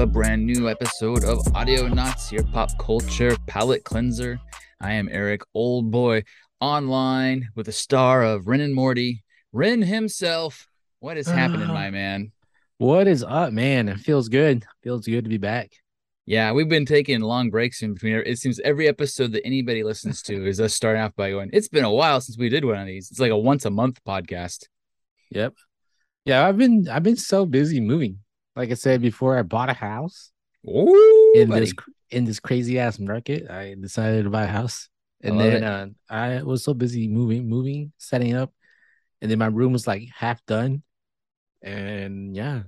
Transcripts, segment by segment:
a brand new episode of Audionots, your pop culture palate cleanser. I am Eric Oldboy, online with the star of Ren and Morty, Ren himself. What is happening, my uh, man? What is up, man? It feels good. Feels good to be back. Yeah, we've been taking long breaks in between. It seems every episode that anybody listens to is us starting off by going, It's been a while since we did one of these. It's like a once a month podcast. Yep. Yeah, I've been I've been so busy moving. Like I said before, I bought a house Ooh, in buddy. this in this crazy ass market. I decided to buy a house, and love then uh, I was so busy moving, moving, setting up, and then my room was like half done, and yeah,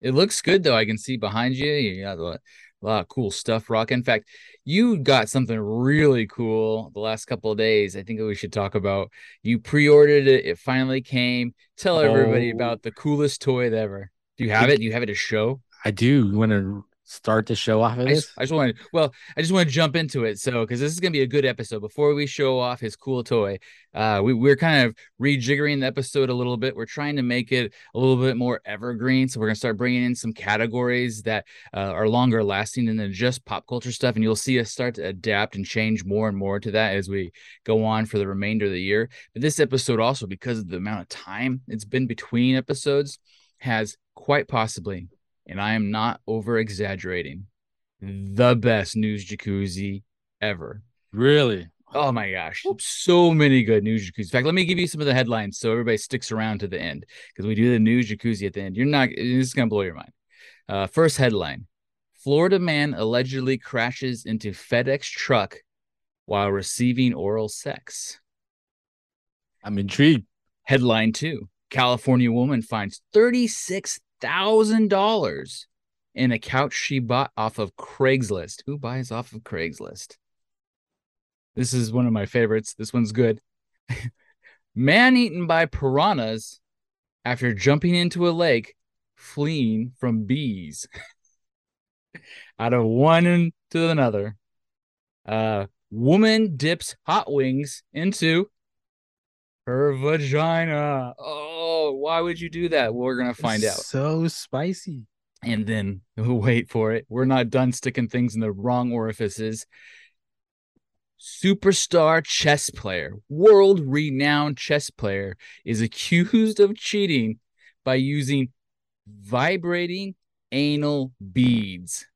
It looks good though. I can see behind you. You got a lot, a lot of cool stuff, Rock. In fact, you got something really cool the last couple of days. I think we should talk about. You pre-ordered it. It finally came. Tell everybody Oh. about the coolest toy ever. Do you have it? Do you have it to show? I do You want to start the show off of I this. just, I just want to. Well, I just want to jump into it. So, because this is gonna be a good episode. Before we show off his cool toy, uh, we we're kind of rejiggering the episode a little bit. We're trying to make it a little bit more evergreen. So we're gonna start bringing in some categories that uh, are longer lasting than just pop culture stuff, and you'll see us start to adapt and change more and more to that as we go on for the remainder of the year. But this episode also, because of the amount of time it's been between episodes, has quite possibly, and I am not over exaggerating the best news jacuzzi ever. really, Oh my gosh, so many good news jacuzzi. In fact, let me give you some of the headlines so everybody sticks around to the end because we do the news jacuzzi at the end. You're not, this is going to blow your mind. Uh, first headline Florida man allegedly crashes into FedEx truck while receiving oral sex. I'm intrigued. Headline two California woman finds $36,000 in a couch she bought off of Craigslist. Who buys off of Craigslist? This is one of my favorites. This one's good. Man eaten by piranhas after jumping into a lake, fleeing from bees. Out of one into another. Uh, woman dips hot wings into her vagina. Oh, why would you do that? We're gonna find out. So spicy. And then wait for it. We're not done sticking things in the wrong orifices. Superstar chess player, world renowned chess player, is accused of cheating by using vibrating anal beads.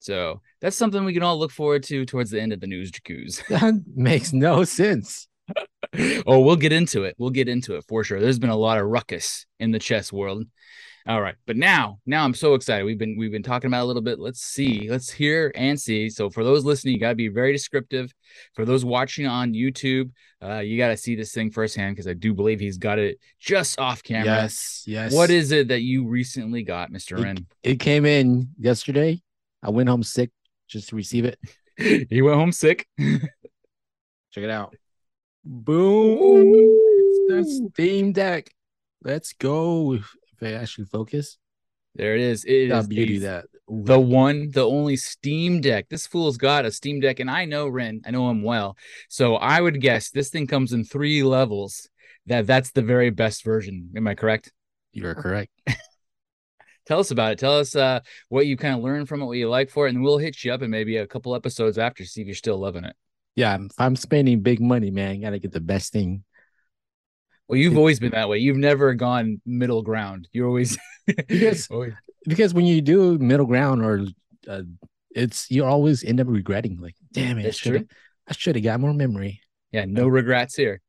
So that's something we can all look forward to towards the end of the news jacuzzi. That makes no sense. oh, we'll get into it. We'll get into it for sure. There's been a lot of ruckus in the chess world. All right, but now, now I'm so excited. We've been we've been talking about a little bit. Let's see, let's hear and see. So for those listening, you got to be very descriptive. For those watching on YouTube, uh, you got to see this thing firsthand because I do believe he's got it just off camera. Yes, yes. What is it that you recently got, Mister Ren? It came in yesterday. I went home sick just to receive it. he went home sick. Check it out. Boom. It's the Steam Deck. Let's go. If I actually focus, There it is. It is beauty a that. Ooh. the one, the only Steam Deck. This fool's got a Steam Deck, and I know Ren. I know him well, so I would guess this thing comes in three levels. That that's the very best version. Am I correct? You are correct. Tell us about it. Tell us uh, what you kind of learned from it, what you like for it, and we'll hit you up in maybe a couple episodes after to see if you're still loving it. Yeah, if I'm spending big money, man, gotta get the best thing. Well, you've always been that way. You've never gone middle ground. You're always Because- always- Because when you do middle ground or uh, it's you always end up regretting, like, damn it, I That's should have I should have got more memory. yeah, no regrets here.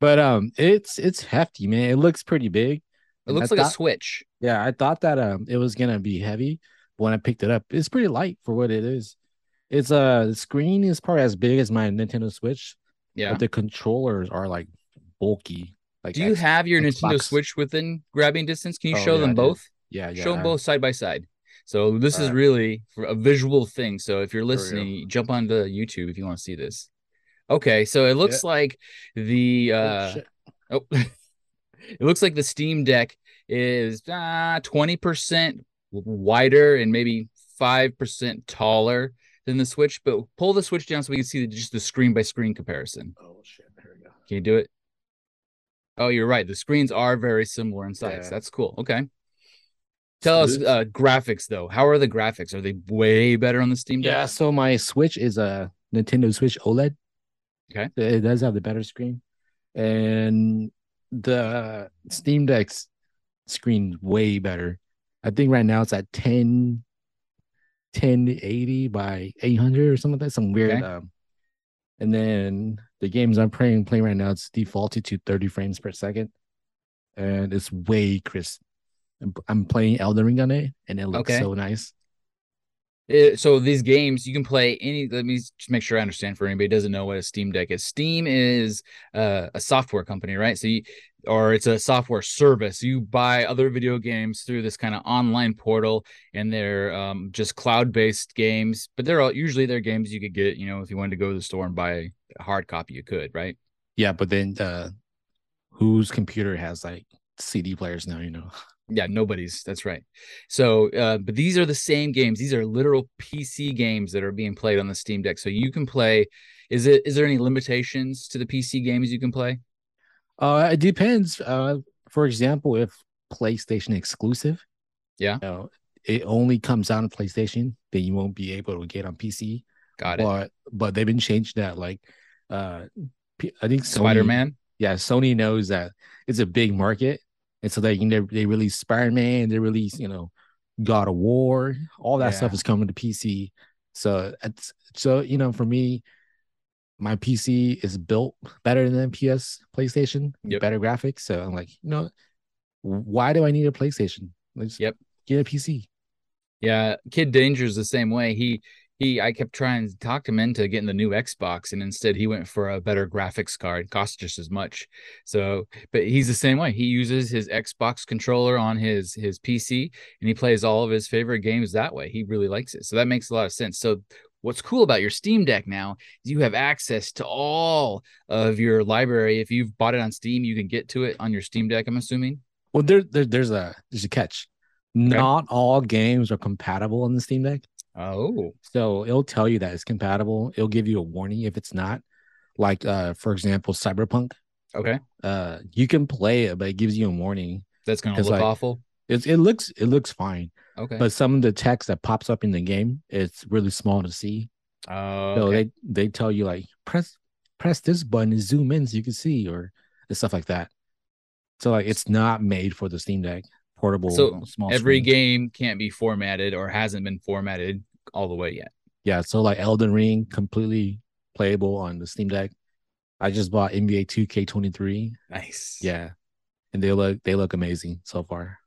But um, it's it's hefty, man. It looks pretty big. It looks I like a Switch. Yeah, I thought that um it was gonna be heavy, but when I picked it up, it's pretty light for what it is. It's uh the screen is probably as big as my Nintendo Switch, Yeah. but the controllers are like bulky. Like Do you X- have your Nintendo Switch within grabbing distance? Can you Oh, show yeah, them both? Yeah, yeah. show them both side by side. So this is Alright. really for a visual thing. So if you're listening, jump onto YouTube if you want to see this. Okay, so it looks like the Oh, uh shit. oh, it looks like the Steam Deck is uh 20% wider and maybe five percent taller than the Switch, but pull the Switch down so we can see the, just the screen by screen comparison. Oh shit! There we go. Can you do it? Oh, you're right. The screens are very similar in size. Yeah. That's cool. Okay. Tell us uh graphics though. How are the graphics? Are they way better on the Steam Deck? Yeah, so my Switch is a Nintendo Switch OLED. Okay. It does have the better screen. And the Steam Deck's screen way better. I think right now it's at 10 1080 by 800 or something like that, some weird Okay. um and then the games I'm playing playing right now it's defaulted to 30 frames per second and it's way crisp. I'm, playing Elden Ring on it and it looks Okay. so nice. Uh, so these games you can play any let me just make sure i understand for anybody doesn't know what a steam deck is. Steam is uh, a software company right? So you or it's a software service. You buy other video games through this kind of online portal and they're um, just cloud-based games but they're all usually they're games you could get you know if you wanted to go to the store and buy a hard copy you could right? Yeah, but then uh whose computer has like CD players now, you know? yeah nobody's that's right so uh but these are the same games these are literal pc games that are being played on the steam deck so you can play is it is there any limitations to the pc games you can play Uh it depends. Uh for example, if PlayStation exclusive, Yeah. you know, it only comes out on PlayStation, then you won't be able to get on PC. got it But but they've been changed that like uh I think Sony, spider-man Yeah, Sony knows that it's a big market. And so they they, they release Spider-Man, they release, you know, God of War, all that stuff is coming to PC. So it's so you know, for me, my PC is built better than PS PlayStation, Yep. better graphics. So I'm like, you know, why do I need a PlayStation? Let's Yep. get a PC. Yeah, Kid Danger's the same way. He he I kept trying to talk him into getting the new Xbox and instead he went for a better graphics card, cost just as much. So, but he's the same way. He uses his Xbox controller on his his PC and he plays all of his favorite games that way. He really likes it. So that makes a lot of sense. So what's cool about your Steam Deck now is you have access to all of your library. If you've bought it on Steam, you can get to it on your Steam Deck, I'm assuming. Well, there, there there's a there's a catch. Not all games are compatible on the Steam Deck. Oh, So it'll tell you that it's compatible. It'll give you a warning if it's not. Like uh for example, Cyberpunk. okay. Uh you can play it, but it gives you a warning. That's gonna look like, awful. It it looks it looks fine. Okay. But some of the text that pops up in the game, it's really small to see. Oh, So okay. they they tell you like press press this button and zoom in so you can see or stuff like that. So like it's not made for the Steam Deck portable So small every screen. game can't be formatted or hasn't been formatted all the way yet. Yeah, so like Elden Ring completely playable on the Steam Deck. I just bought NBA 2K23. Nice. Yeah. And they look they look amazing so far.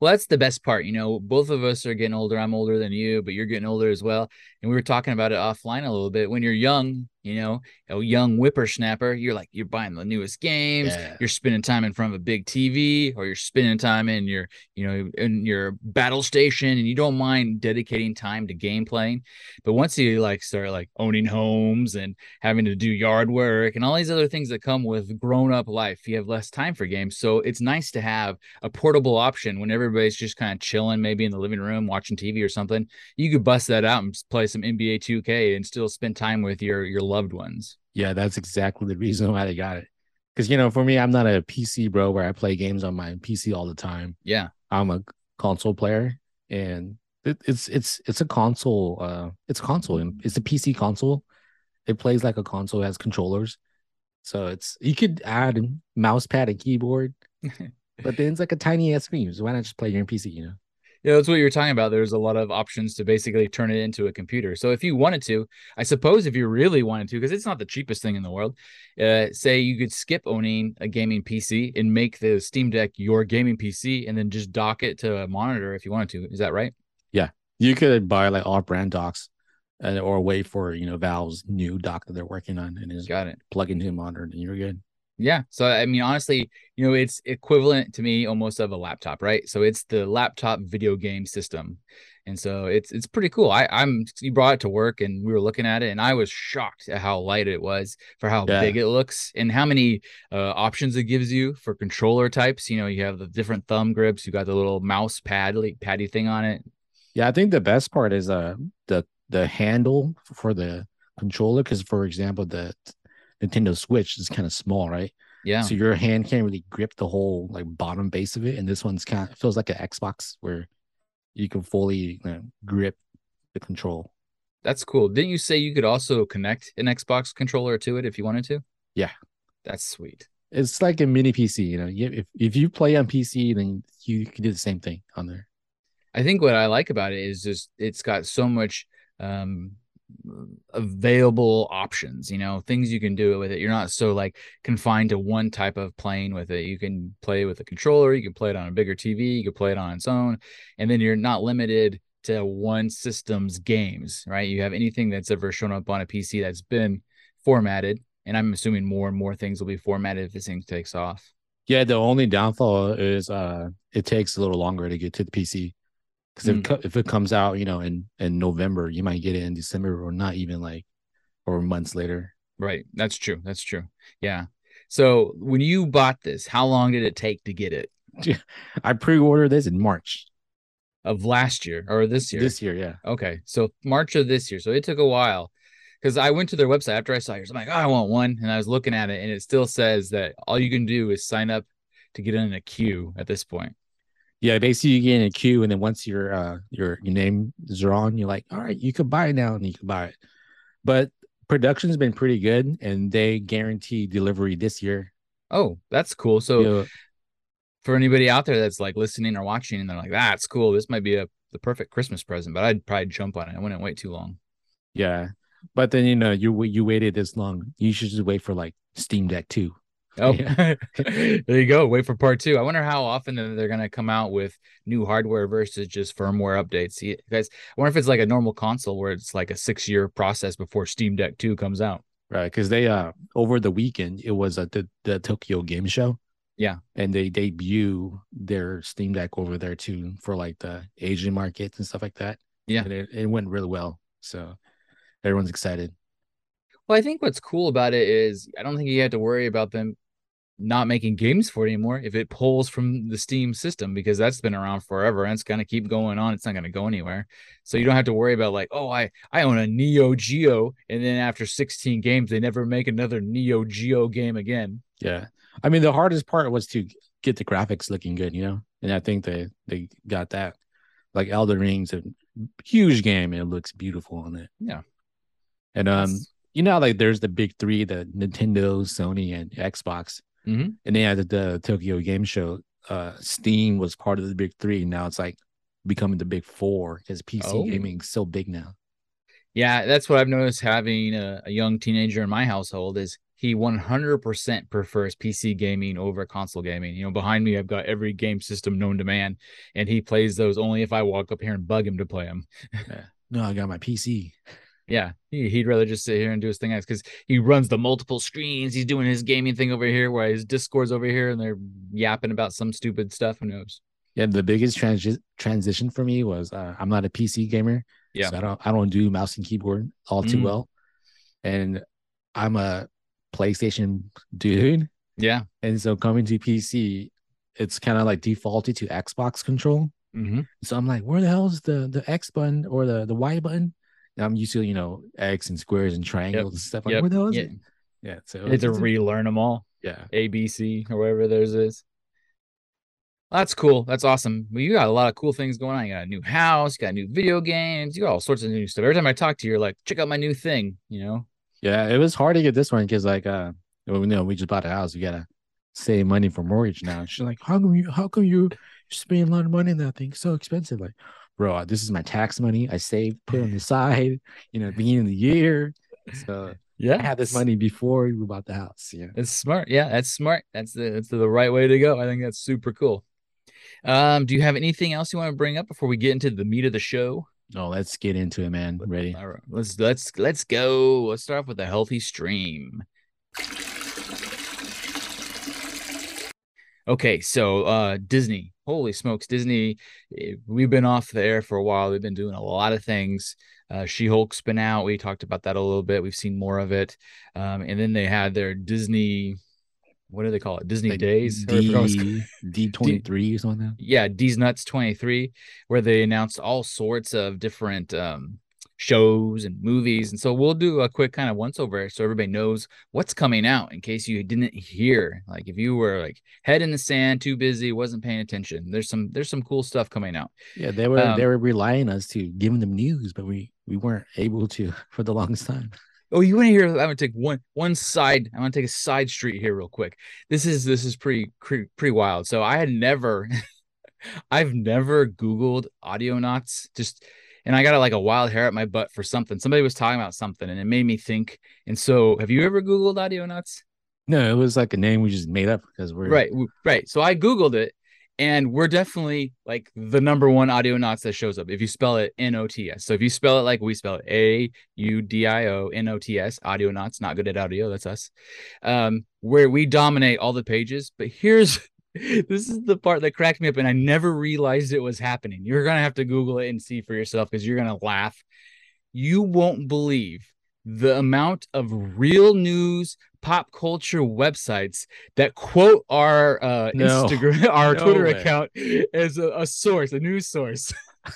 Well, that's the best part. You know, both of us are getting older. I'm older than you, but you're getting older as well. And we were talking about it offline a little bit. When you're young, you know, a young whippersnapper, you're like, you're buying the newest games. Yeah. You're spending time in front of a big TV, or you're spending time in your, you know, in your battle station, and you don't mind dedicating time to game playing. But once you like start like owning homes and having to do yard work and all these other things that come with grown up life, you have less time for games. So it's nice to have a portable option when everybody's just kind of chilling, maybe in the living room watching TV or something. You could bust that out and play some NBA 2K and still spend time with your your loved ones. Yeah, that's exactly the reason why they got it. Because you know, for me, I'm not a PC bro where I play games on my PC all the time. Yeah, I'm a console player, and it, it's it's it's a console. Uh, it's a console. It's a PC console. It plays like a console. It has controllers, so it's you could add mouse pad and keyboard, but then it's like a tiny ass screen. So why not just play your PC? You know? Yeah, that's what you were talking about. There's a lot of options to basically turn it into a computer. So if you wanted to, I suppose if you really wanted to, because it's not the cheapest thing in the world, uh, say you could skip owning a gaming PC and make the Steam Deck your gaming PC and then just dock it to a monitor if you wanted to. Is that right? Yeah. You could buy like off brand docks, and or wait for you know Valve's new dock that they're working on, and just Got it. plug into a monitor, and you're good. Yeah. So I mean, honestly, you know, it's equivalent to me almost of a laptop, right? So it's the laptop video game system. And so it's it's pretty cool. I, I'm you brought it to work and we were looking at it and I was shocked at how light it was for how Yeah. big it looks and how many uh, options it gives you for controller types. You know, you have the different thumb grips, you got the little mouse pad like, paddy thing on it. Yeah, I think the best part is uh the the handle for the controller because for example the Nintendo Switch is kind of small, right? Yeah. So your hand can't really grip the whole like bottom base of it, and this one's kind of feels like an Xbox where you can fully you know, grip the control. That's cool. Didn't you say you could also connect an Xbox controller to it if you wanted to? Yeah. That's sweet. It's like a mini PC, you know. If if you play on PC, then you can do the same thing on there. I think what I like about it is just it's got so much um available options you know things you can do with it. You're not so like confined to one type of playing with it. You can play with a controller you can play it on a bigger tv you can play it on its own and then you're not limited to one system's games right? You have anything that's ever shown up on a pc that's been formatted and i'm assuming more and more things will be formatted if this thing takes off. Yeah, the only downfall is uh it takes a little longer to get to the PC. Because if, Mm. it if it comes out, you know, in in November, you might get it in December or not even like or months later. right that's true that's true yeah so when you bought this how long did it take to get it I pre-ordered this in March of last year or this year this year. Yeah, Okay, so March of this year. So it took a while because I went to their website after I saw yours. I'm like, oh, I want one, and I was looking at it, and it still says that all you can do is sign up to get in a queue at this point. Yeah. Basically, you get in a queue, and then once your uh your your name is drawn, you're like, all right, you can buy it now, and you can buy it. But production's been pretty good, and they guarantee delivery this year. Oh, that's cool. So You know, for anybody out there that's like listening or watching, and they're like, that's cool. This might be a the perfect Christmas present, but I'd probably jump on it. I wouldn't wait too long. yeah, but then you know you you waited this long. You should just wait for like Steam Deck two. Oh, Yeah. there you go. Wait for part two. I wonder how often they're going to come out with new hardware versus just firmware updates. See, guys, I wonder if it's like a normal console where it's like a six year process before Steam Deck 2 comes out. Right, because they uh over the weekend it was at the the Tokyo Game Show. Yeah. and they debut their Steam Deck over there too for like the Asian markets and stuff like that. Yeah. and it, it went really well. So everyone's excited. Well, I think what's cool about it is I don't think you have to worry about them not making games for it anymore if it pulls from the Steam system because that's been around forever and it's going to keep going on. It's not going to go anywhere. So you don't have to worry about like, oh, I I own a Neo Geo and then after 16 games they never make another Neo Geo game again. Yeah, I mean the hardest part was to get the graphics looking good, you know, and I think they they got that. Like Elden Ring's a huge game and it looks beautiful on it. Yeah. and um, That's- you know, like there's the big three: the Nintendo, Sony, and Xbox. Mhm. And they had the, Tokyo Game Show. Uh, Steam was part of the big three. Now it's like becoming the big four because PC Oh. gaming's so big now. Yeah, that's what I've noticed having a, a young teenager in my household is he 100% prefers PC gaming over console gaming. You know, behind me I've got every game system known to man and he plays those only if I walk up here and bug him to play them. No, I got my PC. Yeah, he, he'd rather just sit here and do his thing because he runs the multiple screens. He's doing his gaming thing over here, while his Discord's over here, and they're yapping about some stupid stuff. Who knows? Yeah, the biggest transi- transition for me was uh, I'm not a PC gamer. Yeah. so I don't I don't do mouse and keyboard all too Mm. well, and I'm a PlayStation dude. Yeah. And so coming to PC, it's kind of like defaulted to Xbox control. Mm-hmm. So I'm like, where the hell is the the X button or the the Y button? I'm used to you know X and squares and triangles and stuff. Like, Yep. where the hell is Yeah. it? Yeah. So to it's a- relearn them all. yeah. A, B, C, or whatever theirs is. That's cool. That's awesome. Well, you got a lot of cool things going on. You got a new house, you got new video games, you got all sorts of new stuff. Every time I talk to you, you're like, check out my new thing, you know? Yeah, it was hard to get this one because like uh well, you know, we just bought a house. We gotta save money for mortgage now. She's like, How come you how come you spending a lot of money on that thing? It's so expensive. Like, bro, this is my tax money. I saved, put on the side, you know, beginning of the year. So Yeah. I had this money before we bought the house. Yeah. It's smart. Yeah, that's smart. That's the that's the right way to go. I think that's super cool. Um, do you have anything else you want to bring up before we get into the meat of the show? No, let's get into it, man. Ready? All right, let's let's let's go. Let's start off with a healthy stream. Okay, so uh Disney. Holy smokes, Disney. eh, We've been off the air for a while. They've been doing a lot of things. Uh She-Hulk's been out. We talked about that a little bit. We've seen more of it. Um, and then they had their Disney what do they call it? Disney Like Days. or I forgot what it's D D twenty three or something. Like that. yeah, D's Nuts 23, where they announced all sorts of different um, shows and movies. And so we'll do a quick kind of once over so everybody knows what's coming out in case you didn't hear. Like if you were like head in the sand, too busy, wasn't paying attention. There's some there's some cool stuff coming out. Yeah, they were Um, they were relying on us to give them news, but we we weren't able to for the longest time. Oh, you want to hear? I'm gonna take one one side. I'm gonna take a side street here real quick. This is this is pretty pretty, wild. So I had never, I've never Googled Audionots. Just and I got a, like a wild hair at my butt for something. Somebody was talking about something, and it made me think. And so, have you ever Googled Audionots? No, it was like a name we just made up because we're Right, right. So I Googled it, and we're definitely like the number one Audionots that shows up. If you spell it N O T S. So if you spell it like we spell it A U D I O N O T S, Audionots, not good at audio, that's us. Um, where we dominate all the pages. But here's this is the part that cracked me up, and I never realized it was happening. You're gonna have to Google it and see for yourself because you're gonna laugh. You won't believe the amount of real news pop culture websites that quote our uh No. Instagram our No Twitter way. account as a, a source, a news source.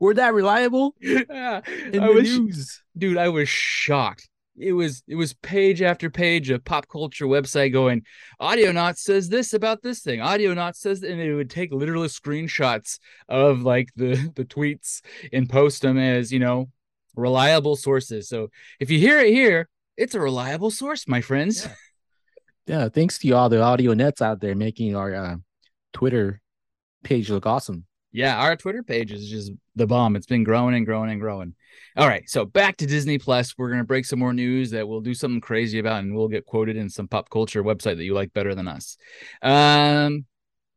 we're that reliable Yeah, in I the was, news. dude, I was shocked. It was it was page after page of pop culture website going, Audionots says this about this thing. Audionots says, and it would take literal screenshots of like the the tweets and post them as you know reliable sources. So if you hear it here, it's a reliable source, my friends. Yeah. Yeah, thanks to all the Audionots out there making our uh, Twitter page look awesome. Yeah, our Twitter page is just the bomb. It's been growing and growing and growing. All right, so back to Disney Plus. We're gonna break some more news that we'll do something crazy about, and we'll get quoted in some pop culture website that you like better than us. Um,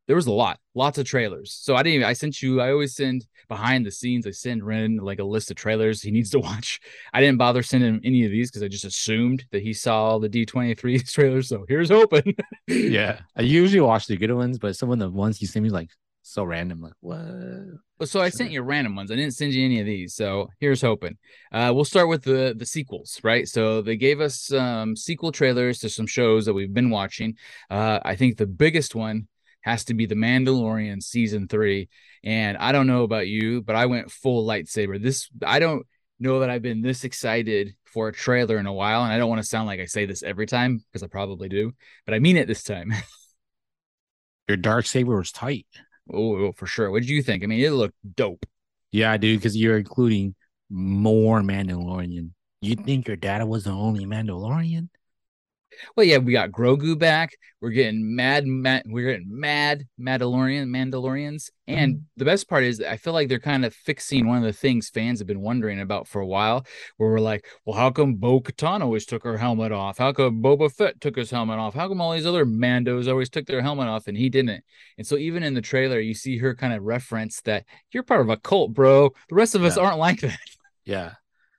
there was a lot, lots of trailers. So I didn't. Even, I sent you. I always send behind the scenes. I send Ren like a list of trailers he needs to watch. I didn't bother sending him any of these because I just assumed that he saw the D twenty three trailers. So here's hoping. Yeah, I usually watch the good ones, but some of the ones you send me like so random. Like what? So I sent you random ones. I didn't send you any of these. So here's hoping. Uh, we'll start with the the sequels, right? So they gave us some sequel trailers to some shows that we've been watching. Uh, I think the biggest one has to be The Mandalorian season three. And I don't know about you, but I went full lightsaber. This I don't know that I've been this excited for a trailer in a while, and I don't want to sound like I say this every time because I probably do, but I mean it this time. Your dark saber was tight. Oh, for sure. What did you think? I mean, it looked dope. Yeah, do because you're including more Mandalorian. You think your dad was the only Mandalorian? Well, yeah, we got Grogu back. We're getting mad, mad we're getting mad Mandalorian Mandalorians. And mm-hmm. the best part is I feel like they're kind of fixing one of the things fans have been wondering about for a while, where we're like, well, how come Bo Katan always took her helmet off? How come Boba Fett took his helmet off? How come all these other Mandos always took their helmet off and he didn't? And so even in the trailer, you see her kind of reference that you're part of a cult, bro. The rest of us Yeah. aren't like that. Yeah,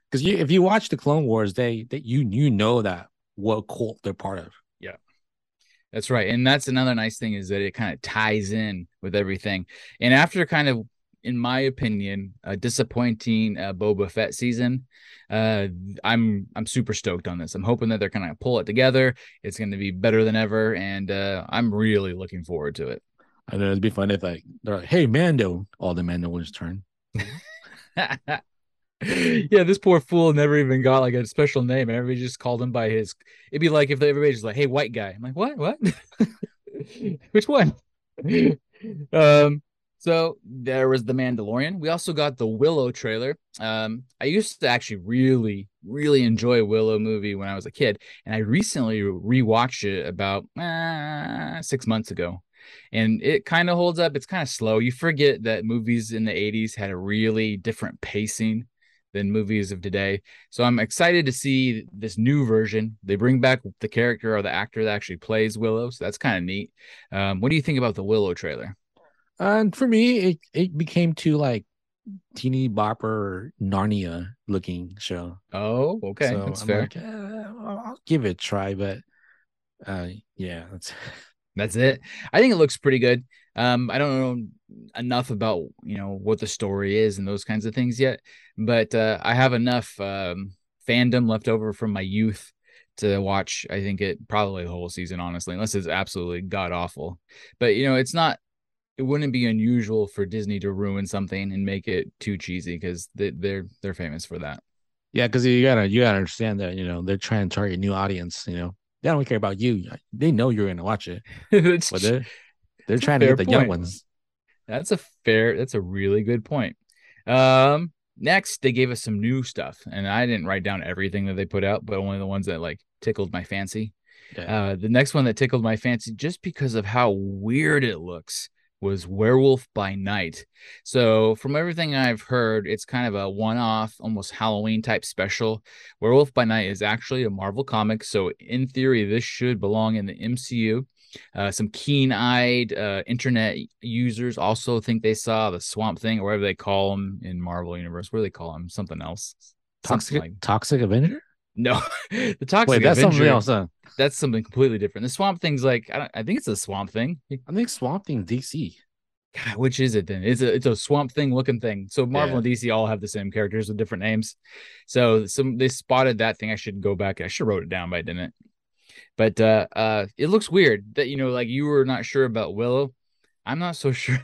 because you if you watch the Clone Wars, they that you you know that what cult they're part of. Yeah. That's right. And that's another nice thing is that it kind of ties in with everything. And after kind of, in my opinion, a disappointing uh, Boba Fett season, uh, I'm I'm super stoked on this. I'm hoping that they're gonna pull it together. It's gonna be better than ever, and uh, I'm really looking forward to it. I know it'd be fun if like they're like, "Hey, Mando," all the Mando Mandalorians turn. yeah, this poor fool never even got like a special name. Everybody just called him by his. It'd be like if everybody just like, "Hey, white guy." I'm like, "What? What? Which one?" um. So there was the Mandalorian. We also got the Willow trailer. Um, I used to actually really, really enjoy Willow movie when I was a kid, and I recently rewatched it about uh, six months ago and it kind of holds up. It's kind of slow. You forget that movies in the 80s had a really different pacing than movies of today. So I'm excited to see this new version. They bring back the character or the actor that actually plays Willow. So that's kind of neat. Um, what do you think about the Willow trailer? And for me, it it became too like teeny bopper Narnia looking show. Oh, okay. So that's I'm fair. like, I'll I'll give it a try, but uh, yeah, that's That's it. I think it looks pretty good. Um, I don't know enough about you know what the story is and those kinds of things yet, but uh, I have enough um, fandom left over from my youth to watch. I think it probably the whole season, honestly, unless it's absolutely god awful. But you know, it's not. It wouldn't be unusual for Disney to ruin something and make it too cheesy because they, they're they're famous for that. Yeah, because you gotta you gotta understand that you know they're trying to target a new audience. You know they don't care about you. They know you're gonna watch it, but they're they're trying to get the young ones. That's a fair. That's a really good point. Um, next they gave us some new stuff, and I didn't write down everything that they put out, but only the ones that like tickled my fancy. Yeah. Uh, the next one that tickled my fancy, just because of how weird it looks, was Werewolf by Night. So, from everything I've heard, it's kind of a one-off, almost Halloween type special. Werewolf by Night is actually a Marvel comic, so in theory, this should belong in the MCU. Uh, some keen-eyed uh, internet users also think they saw the Swamp Thing, or whatever they call them in Marvel Universe. What do they call them? Something else. Something Toxic like Toxic Avenger. no, the Toxic Wait, that's something else. Huh? That's something completely different. The Swamp Thing's like I, don't, I think it's a Swamp Thing. I think Swamp Thing DC. God, which is it then? It's a it's a Swamp Thing looking thing. So Marvel Yeah. and DC all have the same characters with different names. So some they spotted that thing. I should go back. I should wrote it down, but I didn't. But uh uh it looks weird that you know like you were not sure about Willow. I'm not so sure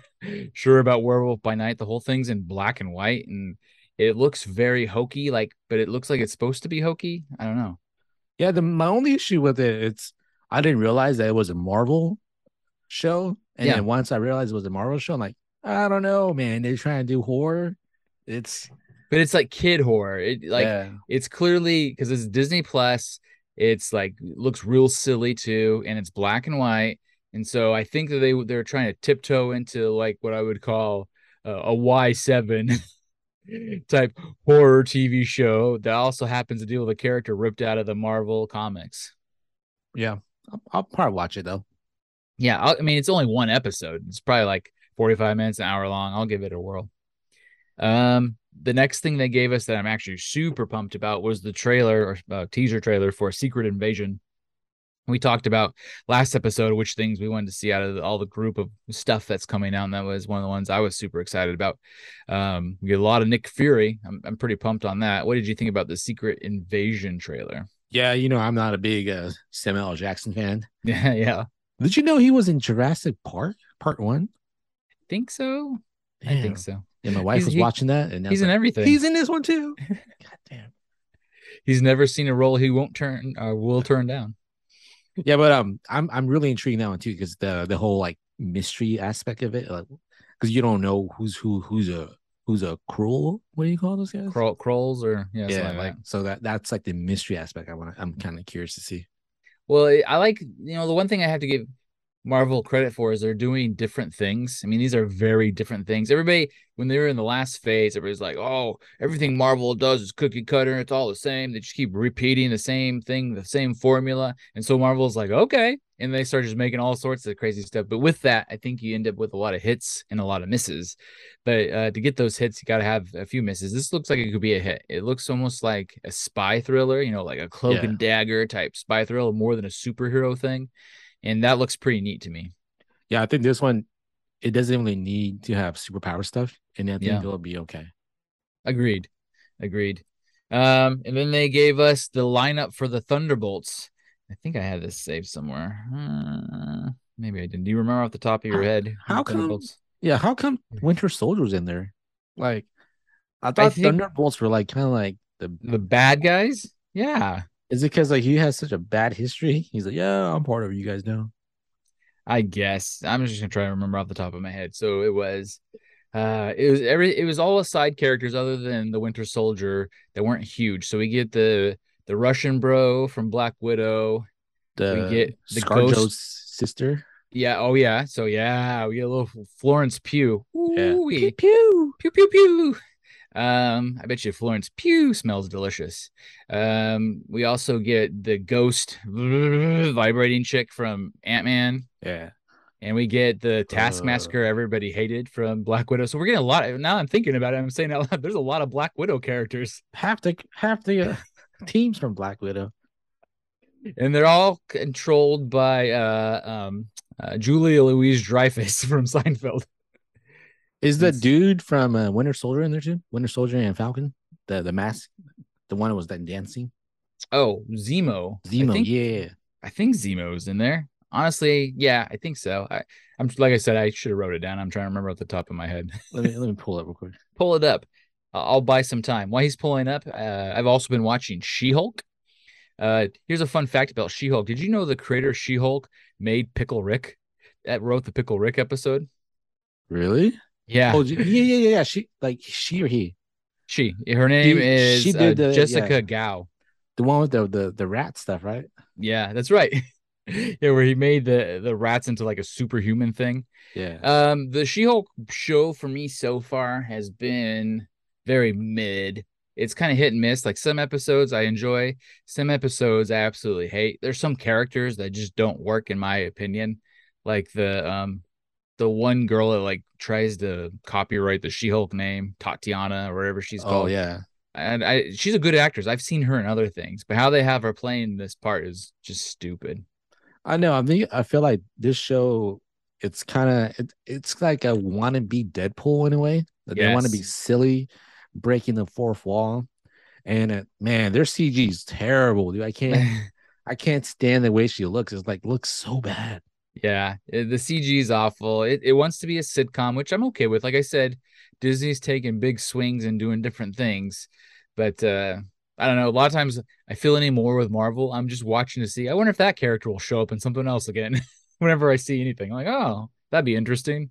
sure about Werewolf by Night. The whole thing's in black and white and it looks very hokey like but it looks like it's supposed to be hokey. I don't know. Yeah, the my only issue with it, it's I didn't realize that it was a Marvel show, and Yeah. then once I realized it was a Marvel show, I'm like, I don't know, man. They're trying to do horror. It's But it's like kid horror. It like yeah, it's clearly because it's Disney Plus. It's like looks real silly too, and it's black and white. And so I think that they they're trying to tiptoe into like what I would call uh, a Y seven type horror TV show that also happens to deal with a character ripped out of the Marvel comics. yeah. I'll, I'll probably watch it though. Yeah, i I mean it's only one episode. It's probably like forty five minutes, an hour long. I'll give it a whirl. Um, the next thing they gave us that I'm actually super pumped about was the trailer or uh, teaser trailer for Secret Invasion. We talked about last episode which things we wanted to see out of all the group of stuff that's coming out, and that was one of the ones I was super excited about. Um, we get a lot of Nick Fury. I'm I'm pretty pumped on that. What did you think about the Secret Invasion trailer? Yeah, you know, I'm not a big uh, Samuel L. Jackson fan. Yeah, yeah, Did you know he was in Jurassic Park Part One? I think so. I think so. Yeah, my wife He's- was he- watching that, and He's in like, everything. He's in this one too. God damn. He's never seen a role he won't turn or will turn down. Yeah, but um, I'm I'm really intrigued now too because the the whole like mystery aspect of it, like because you don't know who's who who's a who's a cruel. What do you call those guys? Crawl, crawls or yeah, yeah, like like that. so that that's like the mystery aspect. I want. I'm kind of curious to see. Well, I- I like you know the one thing I have to give Marvel credit for is they're doing different things. I mean, these are very different things. Everybody, when they were in the last phase, everybody's like, "Oh, everything Marvel does is cookie cutter. It's all the same. They just keep repeating the same thing, the same formula." And so Marvel's like, "Okay," and they start just making all sorts of crazy stuff. But with that, I think you end up with a lot of hits and a lot of misses. But uh, to get those hits, you got to have a few misses. This looks like it could be a hit. It looks almost like a spy thriller, you know, like a cloak Yeah. and dagger type spy thriller, more than a superhero thing. And that looks pretty neat to me. Yeah, I think this one it doesn't really need to have superpower stuff, and I think Yeah. it'll be okay. Agreed. Agreed. Um, and then they gave us the lineup for the Thunderbolts. I think I had this saved somewhere. Uh, maybe I didn't. Do you remember off the top of your head? how come- Yeah, how come Winter Soldier's in there? Like, I thought think- Thunderbolts were like kind of like the. The bad guys? Yeah. Is it because like he has such a bad history? He's like, yeah, I'm part of. You guys know. I guess I'm just gonna try to remember off the top of my head. So it was, uh, it was every it was all side characters other than the Winter Soldier that weren't huge. So we get the the Russian bro from Black Widow. The get the ScarJo's ghost- sister. Yeah. Oh yeah. So yeah, we get a little Florence Pugh. Yeah. Ooh-wee. pew. Pew pew pew. Um, I bet you Florence Pugh smells delicious. Um, we also get the ghost vibrating chick from Ant Man. Yeah. and we get the Taskmaster everybody hated from Black Widow. So we're getting a lot. Of, now I'm thinking about it. I'm saying out loud, there's a lot of Black Widow characters, Half the half the uh, teams from Black Widow. and they're all controlled by uh, um, uh, Julia Louise Dreyfus from Seinfeld. Is the dude from uh, Winter Soldier in there too? Winter Soldier and Falcon, the the mask, the one that was then dancing. Oh, Zemo. I Zemo, think, yeah. I think Zemo's in there. Honestly, yeah, I think so. I, I'm like I said, I should have wrote it down. I'm trying to remember off the top of my head. Let me let me pull it up real quick. Pull it up. I'll I'll buy some time. While he's pulling up, uh, I've also been watching She-Hulk. Uh, here's a fun fact about She-Hulk. Did you know the creator She-Hulk made Pickle Rick? That wrote the Pickle Rick episode. Really? Yeah, Oh, yeah, yeah, yeah, yeah. She like she or he, she. Her name is she uh, did the- Jessica yeah. Gao. the one with the the the rat stuff, right? Yeah, that's right. yeah, where he made the the rats into like a superhuman thing. Yeah. Um, the She-Hulk show for me so far has been very mid. It's kind of hit and miss. Like some episodes I enjoy, some episodes I absolutely hate. There's some characters that just don't work in my opinion. Like the um the one girl that like tries to copyright the She-Hulk name, Tatiana or whatever she's oh, called. oh yeah. And I she's a good actress. I've seen her in other things, but how they have her playing this part is just stupid. I know. I think I feel like this show. It's kind of it, it's like a wannabe Deadpool in a way. That They want to be silly, breaking the fourth wall, and it, man, their CG is terrible, dude. I can't I can't stand the way she looks. It's like looks so bad. Yeah, the CG is awful. It it wants to be a sitcom, which I'm okay with. Like I said, Disney's taking big swings and doing different things, but uh I don't know. A lot of times I feel anymore with Marvel. I'm just watching to see. I wonder if that character will show up in something else again. Whenever I see anything, I'm like, oh, that'd be interesting.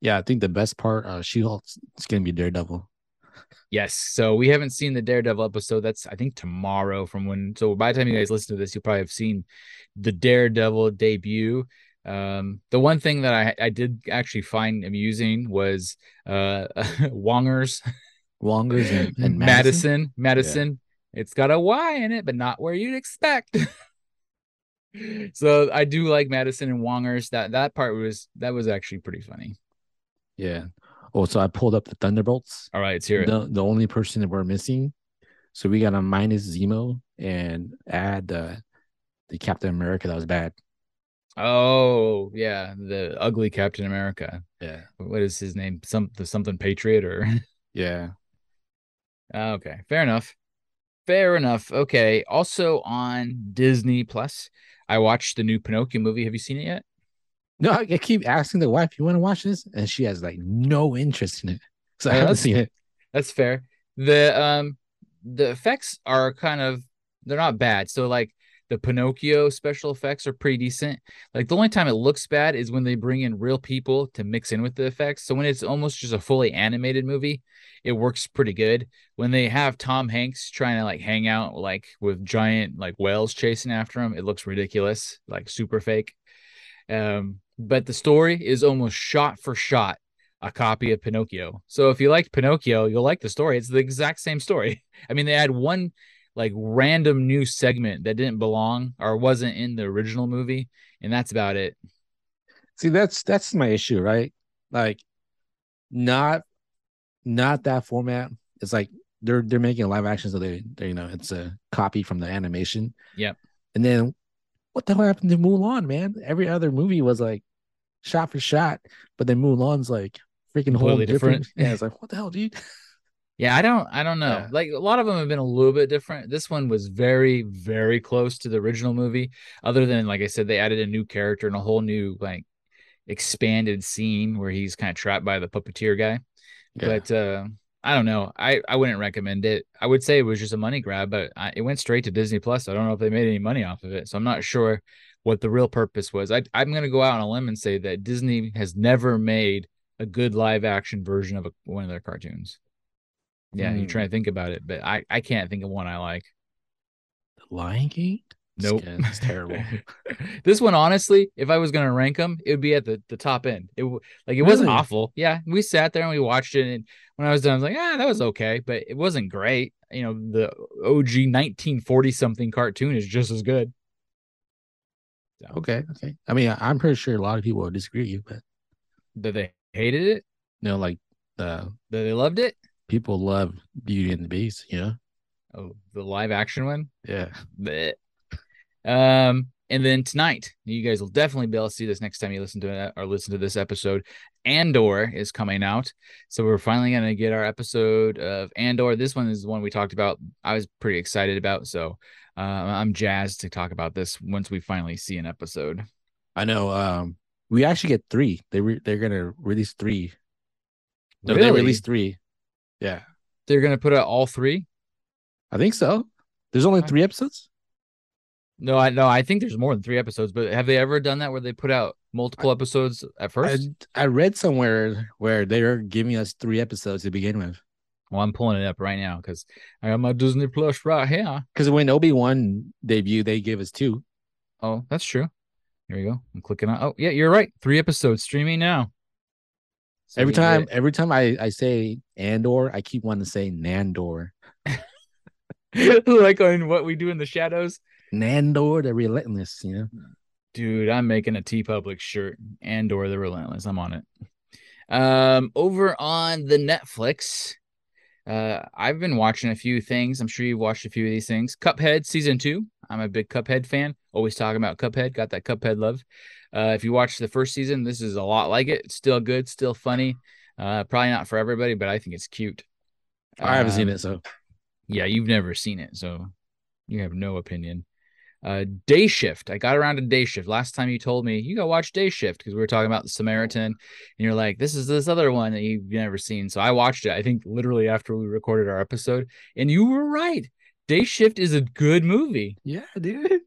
Yeah, I think the best part, uh, She Hulk, is gonna be Daredevil. Yes. So we haven't seen the Daredevil episode. That's I think tomorrow from when so by the time you guys listen to this, you'll probably have seen the Daredevil debut. Um the one thing that I I did actually find amusing was uh Wongers Wongers and, and Madisynn. Madisynn. Madisynn. It's got a Y in it, but not where you'd expect. so I do like Madisynn and Wongers. That that part was that was actually pretty funny. Yeah. Oh, so I pulled up the Thunderbolts. All right, let's hear it. The the only person that we're missing. So we got a minus Zemo and add the the Captain America that was bad. Oh yeah, the ugly Captain America. Yeah. What is his name? Some the something Patriot or Yeah. okay, fair enough. Fair enough. Okay. Also on Disney Plus, I watched the new Pinocchio movie. Have you seen it yet? No, I, I keep asking the wife, "You want to watch this?" And she has like no interest in it. So I Oh, haven't seen it. That's fair. The um the effects are kind of they're not bad. So like the Pinocchio special effects are pretty decent. Like the only time it looks bad is when they bring in real people to mix in with the effects. So when it's almost just a fully animated movie, it works pretty good. When they have Tom Hanks trying to like hang out like with giant like whales chasing after him, it looks ridiculous, like super fake. Um, but the story is almost shot for shot a copy of Pinocchio. So if you liked Pinocchio, you'll like the story. It's the exact same story. I mean, they had one like random new segment that didn't belong or wasn't in the original movie, and that's about it. See, that's that's my issue, right? Like, not not that format. It's like they're they're making a live action, so they, they you know it's a copy from the animation. Yep. And then what the hell happened to Mulan, man? Every other movie was like shot for shot, but then Mulan's like freaking whole different. different. Yeah, it's like what the hell, dude? Yeah, I don't I don't know. Yeah. Like a lot of them have been a little bit different. This one was very very close to the original movie other than like I said they added a new character and a whole new like expanded scene where he's kind of trapped by the puppeteer guy. Yeah. But uh I don't know. I I wouldn't recommend it. I would say it was just a money grab, but I, it went straight to Disney Plus. I don't know if they made any money off of it, so I'm not sure what the real purpose was. I I'm gonna go out on a limb and say that Disney has never made a good live action version of a, one of their cartoons. Yeah, you're Hmm. trying to think about it, but I I can't think of one I like. The Lion King? Nope, It's- terrible. this one, honestly, if I was gonna rank them, it would be at the, the top end. It like it wasn't awful. Yeah, we sat there and we watched it, and when I was done, I was like, ah, that was okay, but it wasn't great. You know, the OG 1940 something cartoon is just as good. So, Okay, okay. I mean, I'm pretty sure a lot of people will disagree with you, but that they hated it, No, like the that they loved it. People love Beauty and the Beast, you know? Oh, the live action one. Yeah. Um, and then tonight, you guys will definitely be able to see this next time you listen to it or listen to this episode. Andor is coming out. So we're finally going to get our episode of Andor. This one is the one we talked about. I was pretty excited about. So uh, I'm jazzed to talk about this once we finally see an episode. I know. Um, we actually get three. They re- they're gonna release three. No, Really? they released three. Yeah, They're going to put out all three? I think so. There's only three episodes. No, I no, I think there's more than three episodes, but have they ever done that where they put out multiple episodes at I, first? I read somewhere where they're giving us three episodes to begin with. well, I'm pulling it up right now because I got my Disney Plus right here. Because when Obi Wan debuted, they gave us two. Oh, that's true. Here we go. I'm clicking on. Oh, yeah, you're right. Three episodes streaming now. So every time, get- every time I I say Andor, I keep wanting to say Nandor. like on what we do in the shadows. Nandor, the relentless. You know. Dude, I'm making a TeePublic shirt. Andor the Relentless. I'm on it. Um, over on the Netflix, uh, I've been watching a few things. I'm sure you've watched a few of these things. Cuphead season two. I'm a big Cuphead fan. Always talking about Cuphead. Got that Cuphead love. Uh, if you watch the first season, this is a lot like it. It's still good, still funny. Uh, probably not for everybody, but I think it's cute. I haven't seen Um, it, so yeah, you've never seen it, so you have no opinion. Uh, Day Shift. I got around to Day Shift last time. You told me you go watch Day Shift because we were talking about the Samaritan, and you're like, "This is this other one that you've never seen." So I watched it. I think literally after we recorded our episode, and you were right. Day Shift is a good movie. yeah, dude.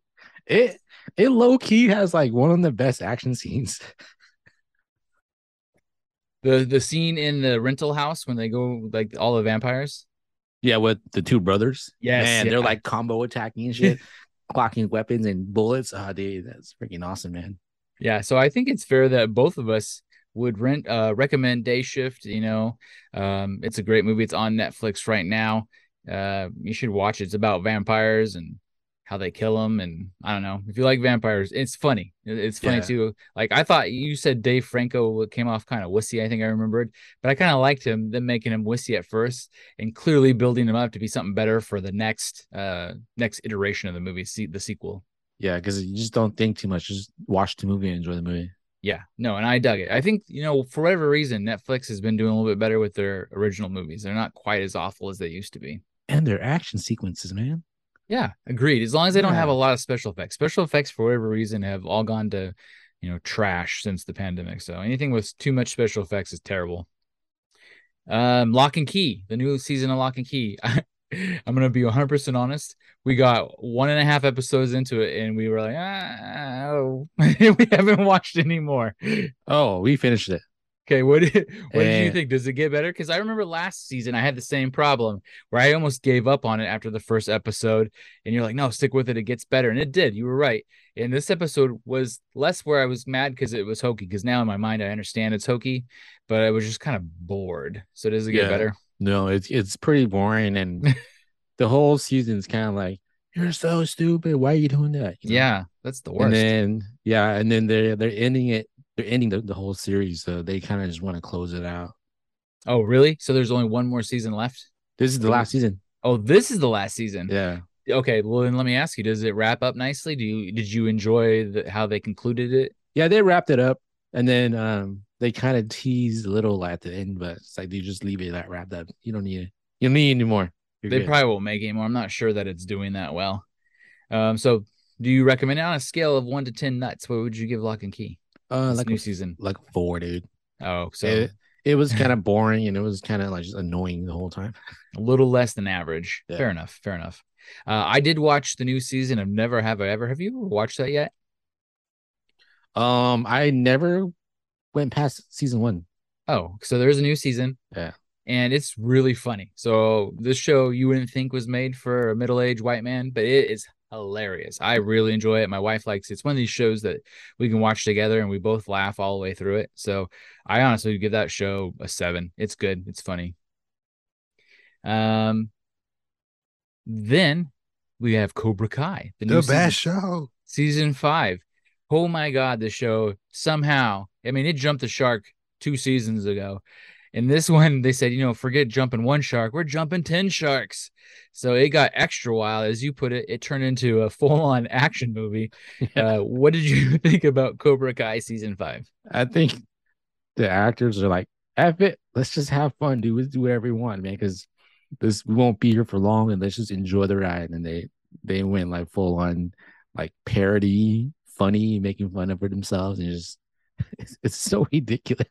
It it low key has like one of the best action scenes. the The scene in the rental house when they go like all the vampires. Yeah, with the two brothers. Yes, man, they're like combo attacking and shit, clocking weapons and bullets. Oh, dude, that's freaking awesome, man. Yeah, so I think it's fair that both of us would rent uh recommend Day Shift, you know. Um it's a great movie. It's on Netflix right now. Uh you should watch it. It's about vampires and how they kill them and I don't know. If you like vampires, it's funny. It's funny Yeah. too. Like I thought you said Dave Franco came off kind of wussy, I think I remembered, but I kind of liked him them making him wussy at first and clearly building him up to be something better for the next uh next iteration of the movie, see the sequel. Yeah, because you just don't think too much. Just watch the movie and enjoy the movie. Yeah, no, and I dug it. I think, you know, for whatever reason, Netflix has been doing a little bit better with their original movies. They're not quite as awful as they used to be. And their action sequences, man. Yeah, agreed. As long as they don't have a lot of special effects. Special effects, for whatever reason, have all gone to, you know, trash since the pandemic. So anything with too much special effects is terrible. Um, Lock and Key, the new season of Lock and Key. I'm gonna be 100 percent honest. We got one and a half episodes into it, and we were like, ah, oh. we haven't watched anymore. Oh, we finished it. Okay, what did, what did you Eh. think? Does it get better? Because I remember last season I had the same problem where I almost gave up on it after the first episode, and you're like, "No, stick with it; it gets better," and it did. You were right. And this episode was less where I was mad because it was hokey. Because now in my mind I understand it's hokey, but I was just kind of bored. So does it get Yeah. better? No, it's it's pretty boring, and the whole season's kind of like you're so stupid. Why are you doing that? You know? Yeah, that's the worst. And then yeah, and then they're they're ending it. They're ending the, the whole series, so they kind of just want to close it out. oh, really? So there's only one more season left? This is the last season. Oh, this is the last season. Yeah. Okay, well then let me ask you: Does it wrap up nicely? Do you did you enjoy the, how they concluded it? Yeah, they wrapped it up, and then um they kind of teased a little at the end, but it's like they just leave it that wrapped up. You don't need it. You don't need anymore. You're they good. probably won't make anymore. I'm not sure that it's doing that well. Um, so do you recommend it on a scale of one to ten nuts? What would you give Lock and Key? Uh like new season. like four, dude. Oh, so it, it was kind of boring and it was kind of like just annoying the whole time. a little less than average. Yeah. Fair enough. Fair enough. Uh, I did watch the new season of Never Have I Ever. Have you watched that yet? Um, I never went past season one. Oh, so there's a new season. Yeah. And it's really funny. So this show you wouldn't think was made for a middle-aged white man, but it is hilarious. I really enjoy it. My wife likes it. It's one of these shows that we can watch together and we both laugh all the way through it. So I honestly give that show a seven. It's good. It's funny. Um then we have Cobra Kai, the new season show. season five. Oh my god, the show somehow. I mean, it jumped the shark two seasons ago. And this one, they said, you know, forget jumping one shark, we're jumping 10 sharks. So it got extra wild, as you put it. It turned into a full on action movie. Uh, what did you think about Cobra Kai season five? I think the actors are like, F it, let's just have fun, dude. Let's do whatever we want, man, because this we won't be here for long and let's just enjoy the ride. And they they went like full on like parody, funny, making fun of themselves, and just it's, it's so ridiculous.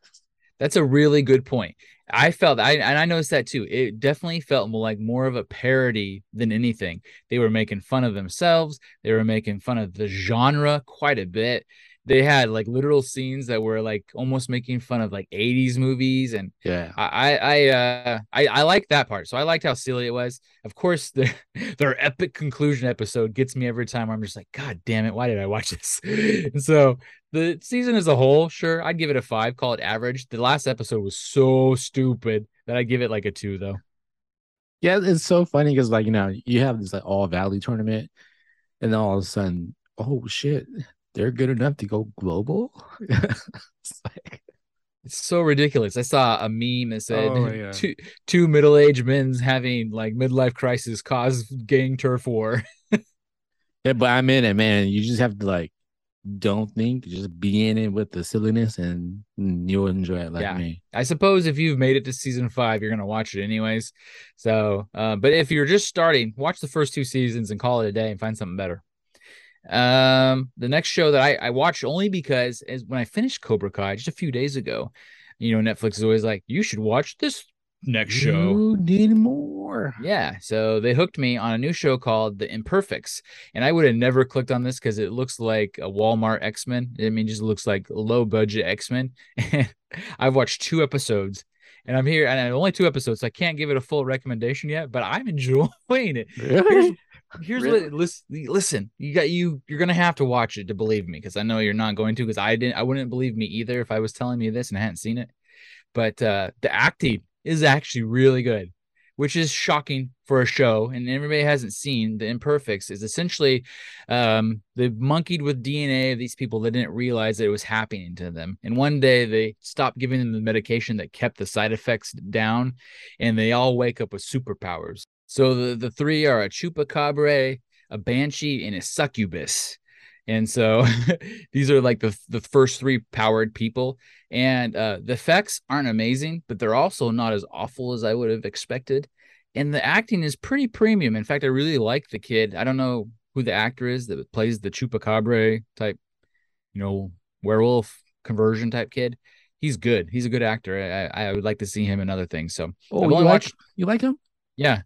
That's a really good point. I felt I and I noticed that too. It definitely felt more like more of a parody than anything. They were making fun of themselves. They were making fun of the genre quite a bit they had like literal scenes that were like almost making fun of like 80s movies and yeah. I i uh i i like that part so i liked how silly it was. Of course their their epic conclusion episode gets me every time. I'm just like god damn it why did i watch this? And so the season as a whole sure i'd give it a five call it average. The last episode was so stupid that i give it like a two though. Yeah it's so funny because like you know you have this like all valley tournament and then all of a sudden oh shit they're good enough to go global. it's, like... it's so ridiculous. I saw a meme that said oh, yeah. two two middle aged men's having like midlife crisis cause gang turf war. yeah, but I'm in it, man. You just have to like don't think, just be in it with the silliness and you'll enjoy it like yeah. me. I suppose if you've made it to season five, you're gonna watch it anyways. So uh, but if you're just starting, watch the first two seasons and call it a day and find something better. Um, the next show that I, I watched only because is when I finished Cobra Kai just a few days ago, you know, Netflix is always like, you should watch this next show. You need more. Yeah. So they hooked me on a new show called The Imperfects. And I would have never clicked on this because it looks like a Walmart X-Men. I mean, just looks like low budget X-Men. I've watched two episodes and I'm here and I only two episodes. So I can't give it a full recommendation yet, but I'm enjoying it. Really? Here's, here's really? what listen, listen you got you you're gonna have to watch it to believe me because i know you're not going to because i didn't i wouldn't believe me either if i was telling you this and i hadn't seen it. But uh the acting is actually really good which is shocking for a show and everybody hasn't seen the imperfects is essentially um they monkeyed with dna of these people. That didn't realize that it was happening to them. And one day they stopped giving them the medication that kept the side effects down and they all wake up with superpowers so the, the three are a chupacabra, a banshee, and a succubus. And so these are like the, the first three powered people. And uh, the effects aren't amazing, but they're also not as awful as I would have expected. And the acting is pretty premium. In fact, I really like the kid. I don't know who the actor is that plays the chupacabra type, you know, werewolf conversion type kid. He's good. He's a good actor. I, I would like to see him in other things. So oh, you like, you like him? Yeah,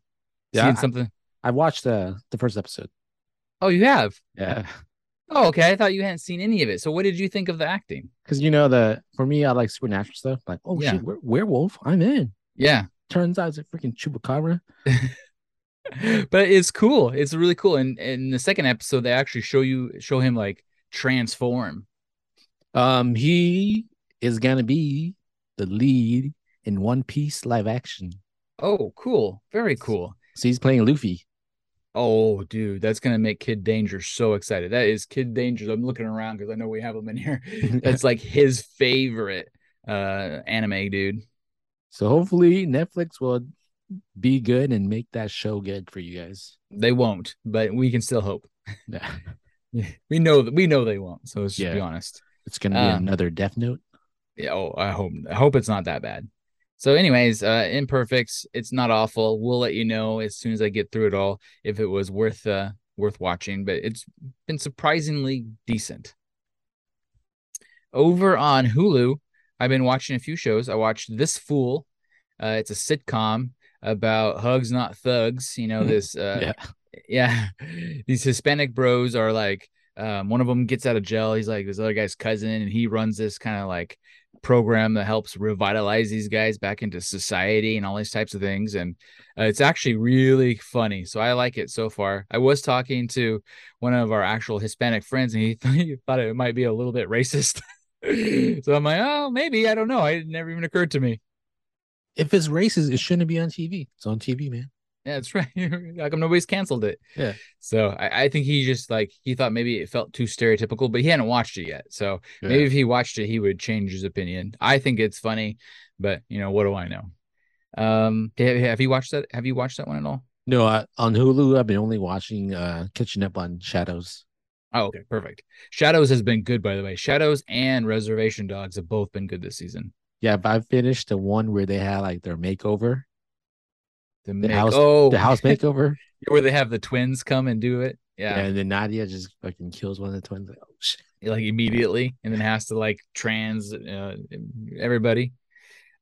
yeah, Seen something? I, I watched the the first episode. Oh, you have? Yeah. Oh, okay. I thought you hadn't seen any of it. So, what did you think of the acting? Because you know the for me, I like supernatural stuff. Like, oh yeah. shit, werewolf, I'm in. Yeah. Turns out it's a freaking chupacabra. but it's cool. It's really cool. And in the second episode, they actually show you show him like transform. Um, he is gonna be the lead in One Piece live action. Oh, cool. Very cool. So he's playing Luffy. Oh, dude, that's gonna make Kid Danger so excited. That is Kid Danger. I'm looking around because I know we have him in here. That's like his favorite uh anime, dude. So hopefully Netflix will be good and make that show good for you guys. They won't, but we can still hope. Yeah. we know that we know they won't. So let's just yeah. be honest. It's gonna be um, another Death Note. Yeah. Oh, I hope. I hope it's not that bad. So, anyways, uh, imperfects. It's not awful. We'll let you know as soon as I get through it all if it was worth uh worth watching. But it's been surprisingly decent. Over on Hulu, I've been watching a few shows. I watched This Fool. Uh, it's a sitcom about hugs, not thugs. You know this. Uh, yeah. yeah, these Hispanic bros are like. Um, one of them gets out of jail. He's like this other guy's cousin, and he runs this kind of like program that helps revitalize these guys back into society and all these types of things. And uh, it's actually really funny. So I like it so far. I was talking to one of our actual Hispanic friends, and he, he thought it might be a little bit racist. so I'm like, oh, maybe. I don't know. It never even occurred to me. If it's racist, it shouldn't be on TV. It's on TV, man. Yeah, that's right. How come nobody's canceled it? Yeah. So I, I, think he just like he thought maybe it felt too stereotypical, but he hadn't watched it yet. So yeah. maybe if he watched it, he would change his opinion. I think it's funny, but you know what do I know? Um, have, have you watched that? Have you watched that one at all? No, I, on Hulu, I've been only watching, uh, catching up on Shadows. Oh, okay, perfect. Shadows has been good, by the way. Shadows and Reservation Dogs have both been good this season. Yeah, but I finished the one where they had like their makeover, The, the make- house, oh, the house makeover. where they have the twins come and do it. yeah. Yeah, and then Nadja just fucking kills one of the twins. Like, oh shit. like immediately, and then has to like trans uh, everybody.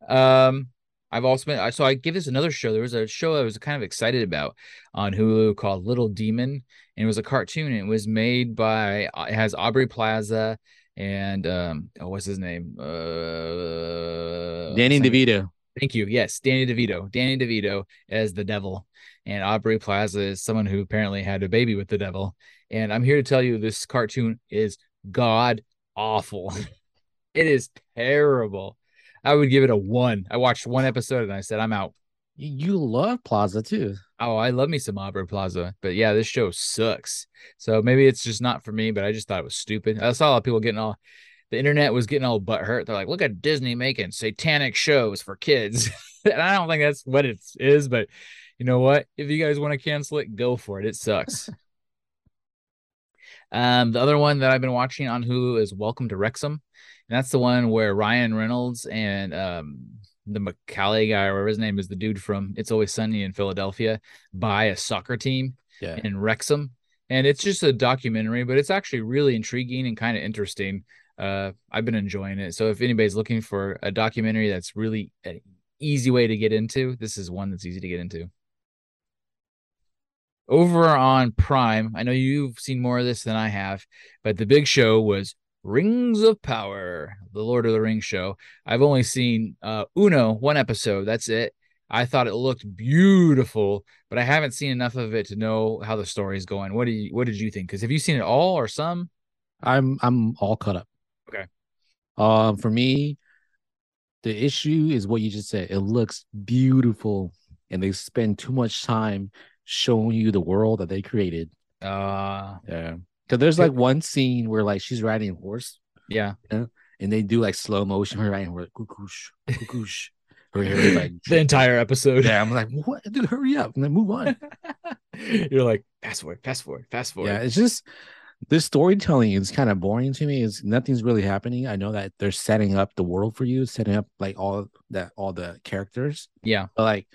Um, I've also been I- so I give this another show. There was a show I was kind of excited about on Hulu called Little Demon, and it was a cartoon. It was made by it has Aubrey Plaza and um oh what's his name uh Danny DeVito. Thank you. Yes, Danny DeVito. Danny DeVito as the devil, and Aubrey Plaza is someone who apparently had a baby with the devil. And I'm here to tell you this cartoon is god awful. it is terrible. I would give it a one. I watched one episode and I said I'm out. You, love Plaza too. Oh, I love me some Aubrey Plaza, but yeah, this show sucks. So maybe it's just not for me. But I just thought it was stupid. I saw a lot of people getting all. The internet was getting all butthurt. They're like, "Look at Disney making satanic shows for kids," and I don't think that's what it is. But you know what? If you guys want to cancel it, go for it. It sucks. um, the other one that I've been watching on Hulu is Welcome to Wrexham, and that's the one where Ryan Reynolds and um the McCallie guy, or whatever his name is, the dude from It's Always Sunny in Philadelphia, buy a soccer team Yeah. in Wrexham. And it's just a documentary, but it's actually really intriguing and kind of interesting. Uh, I've been enjoying it. So if anybody's looking for a documentary that's really an easy way to get into, this is one that's easy to get into. Over on Prime, I know you've seen more of this than I have, but the big show was Rings of Power, the Lord of the Rings show. I've only seen uh Uno, one episode. That's it. I thought it looked beautiful, but I haven't seen enough of it to know how the story is going. What do you what did you think? Because have you seen it all or some? I'm I'm all caught up. Um, for me, the issue is what you just said. It looks beautiful, and they spend too much time showing you the world that they created. Uh Yeah, because there's like one scene where like she's riding a horse, yeah. and they do like slow motion her riding horse, cuckoosh, cuckoosh. Her hair is like The entire episode. yeah. I'm like, what, dude? Hurry up and then move on. You're like, fast forward, fast forward, fast forward. Yeah, it's just this storytelling is kind of boring to me. Is nothing's really happening. I know that they're setting up the world for you, setting up like all that all the characters. Yeah. But like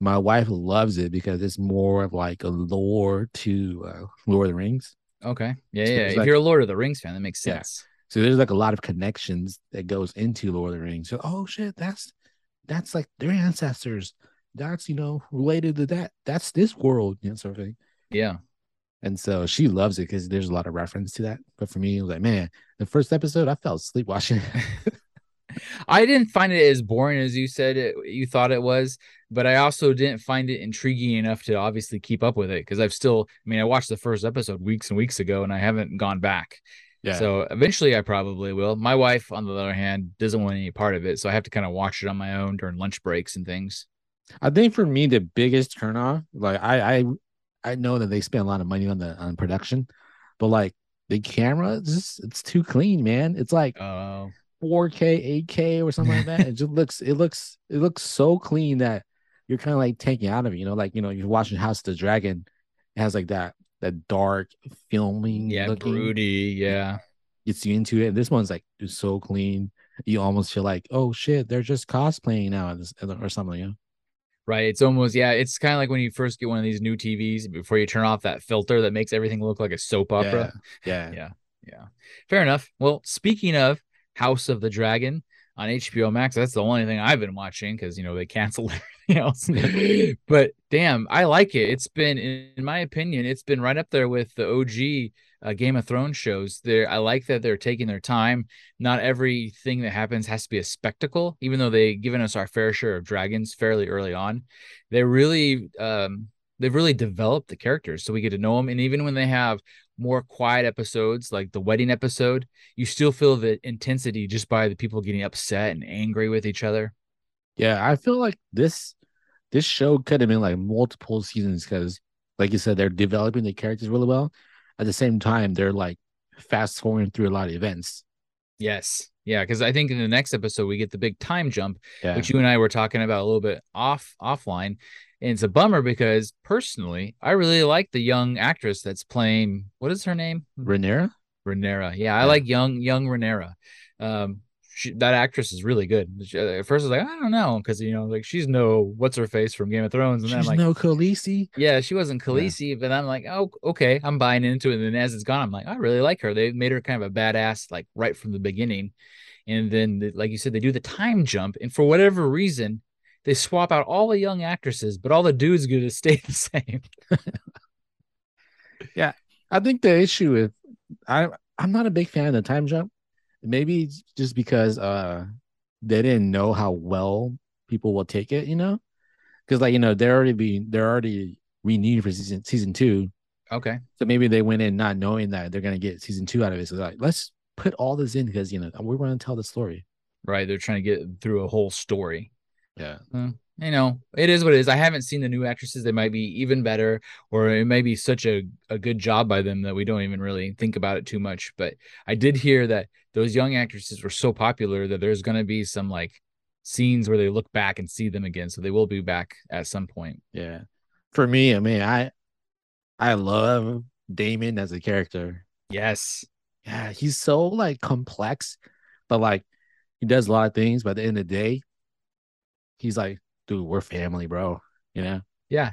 my wife loves it because it's more of like a lore to uh, Lord of the Rings. Okay. Yeah, So yeah. If like- you're a Lord of the Rings fan, that makes Yeah. sense. So there's like a lot of connections that goes into Lord of the Rings. So oh shit, that's that's like their ancestors. That's you know related to that. That's this world, you know, sort of thing. Yeah. And so she loves it because there's a lot of reference to that. But for me, it was like, man, the first episode, I fell asleep watching it. I didn't find it as boring as you said it, you thought it was, but I also didn't find it intriguing enough to obviously keep up with it because I've still, I mean, I watched the first episode weeks and weeks ago and I haven't gone back. Yeah. So eventually I probably will. My wife, on the other hand, doesn't want any part of it. So I have to kind of watch it on my own during lunch breaks and things. I think for me, the biggest turnoff, like I, I, I know that they spend a lot of money on the on production, but like the camera, it's just it's too clean, man. It's like Oh, 4K, 8K, or something like that. It just looks, it looks, it looks so clean that you're kind of like taking out of it. You know, like you know, you're watching House of the Dragon, it has like that that dark filming, yeah, looking, broody. Yeah. gets you into it. And this one's like it's so clean, you almost feel like, oh shit, they're just cosplaying now, or or something. You know? Right. It's almost, yeah, it's kind of like when you first get one of these new TVs before you turn off that filter that makes everything look like a soap opera. Yeah. Yeah. Yeah. Fair enough. Well, speaking of House of the Dragon on HBO Max, that's the only thing I've been watching because, you know, they canceled everything else. but damn, I like it. It's been, in in my opinion, it's been right up there with the OG uh, Game of Thrones shows. There, I like that they're taking their time. Not everything that happens has to be a spectacle, even though they've given us our fair share of dragons fairly early on. They really, um, they've really developed the characters so we get to know them. And even when they have more quiet episodes like the wedding episode, you still feel the intensity just by the people getting upset and angry with each other. Yeah, I feel like this this show could have been like multiple seasons because, like you said, they're developing the characters really well. At the same time, they're like fast forwarding through a lot of events. Yes. Yeah, because I think in the next episode we get the big time jump, Yeah, which you and I were talking about a little bit off offline. And it's a bummer because personally, I really like the young actress that's playing what is her name? Rhaenyra. Renera. Yeah, I Yeah. like young young Rhaenyra. Um, she, that actress is really good. She- uh, At first, I was like, I don't know, because you know, like she's no what's her face from Game of Thrones, and then I'm She's like, no Khaleesi. yeah, she wasn't Khaleesi, but I'm like, oh, okay, I'm buying into it. And then as it's gone, I'm like, I really like her. They made her kind of a badass, like right from the beginning. And then, the- like you said, they do the time jump, and for whatever reason, they swap out all the young actresses, but all the dudes get to stay the same. Yeah, I think the issue with I I'm not a big fan of the time jump. Maybe just because uh they didn't know how well people will take it, you know? Because like you know, they're already being they're already renewed for season season two. Okay, So maybe they went in not knowing that they're gonna get season two out of it. So like, let's put all this in because you know we're gonna tell the story. right? They're trying to get through a whole story. Yeah. You know, it is what it is. I haven't seen the new actresses. They might be even better, or it may be such a, a good job by them that we don't even really think about it too much. But I did hear that those young actresses were so popular that there's going to be some like scenes where they look back and see them again. So they will be back at some point. Yeah. For me, I mean, I I love Daemon as a character. Yes. yeah, he's so like complex, but like he does a lot of things. But at the end of the day, he's like, dude, we're family, bro. You know? Yeah.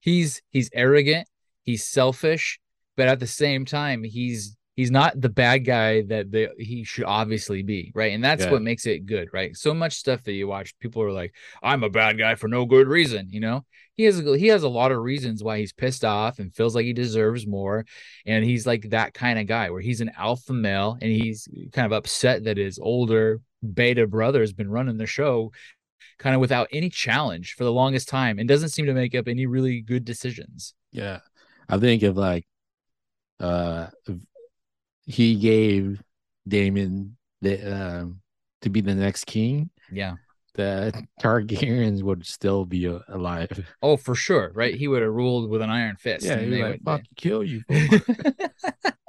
He's he's arrogant, he's selfish, but at the same time, he's he's not the bad guy that he should obviously be, right? And that's Yeah. what makes it good, right? So much stuff that you watch, people are like, "I'm a bad guy for no good reason," you know. He has a, he has a lot of reasons why he's pissed off and feels like he deserves more, and he's like that kind of guy where he's an alpha male and he's kind of upset that his older beta brother has been running the show kind of without any challenge for the longest time and doesn't seem to make up any really good decisions. Yeah. I think if like uh he gave Daemon the um to be the next king, Yeah. the Targaryens would still be alive. Oh, for sure. Right. He would have ruled with an iron fist. Yeah, he'd they like, would- fuck, kill you.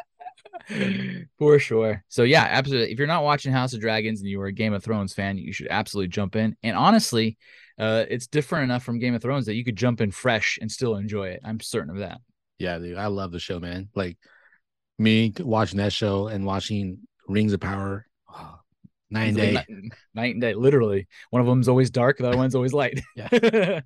fool." for sure. So yeah, absolutely. If you're not watching House of Dragons and you are a Game of Thrones fan, you should absolutely jump in. And honestly, uh, it's different enough from Game of Thrones that you could jump in fresh and still enjoy it. I'm certain of that. yeah, dude, I love the show, man. Like me watching that show and watching Rings of Power, oh, night and day. like Night, night and day, literally. One of them's always dark, the other one's always light. Yeah.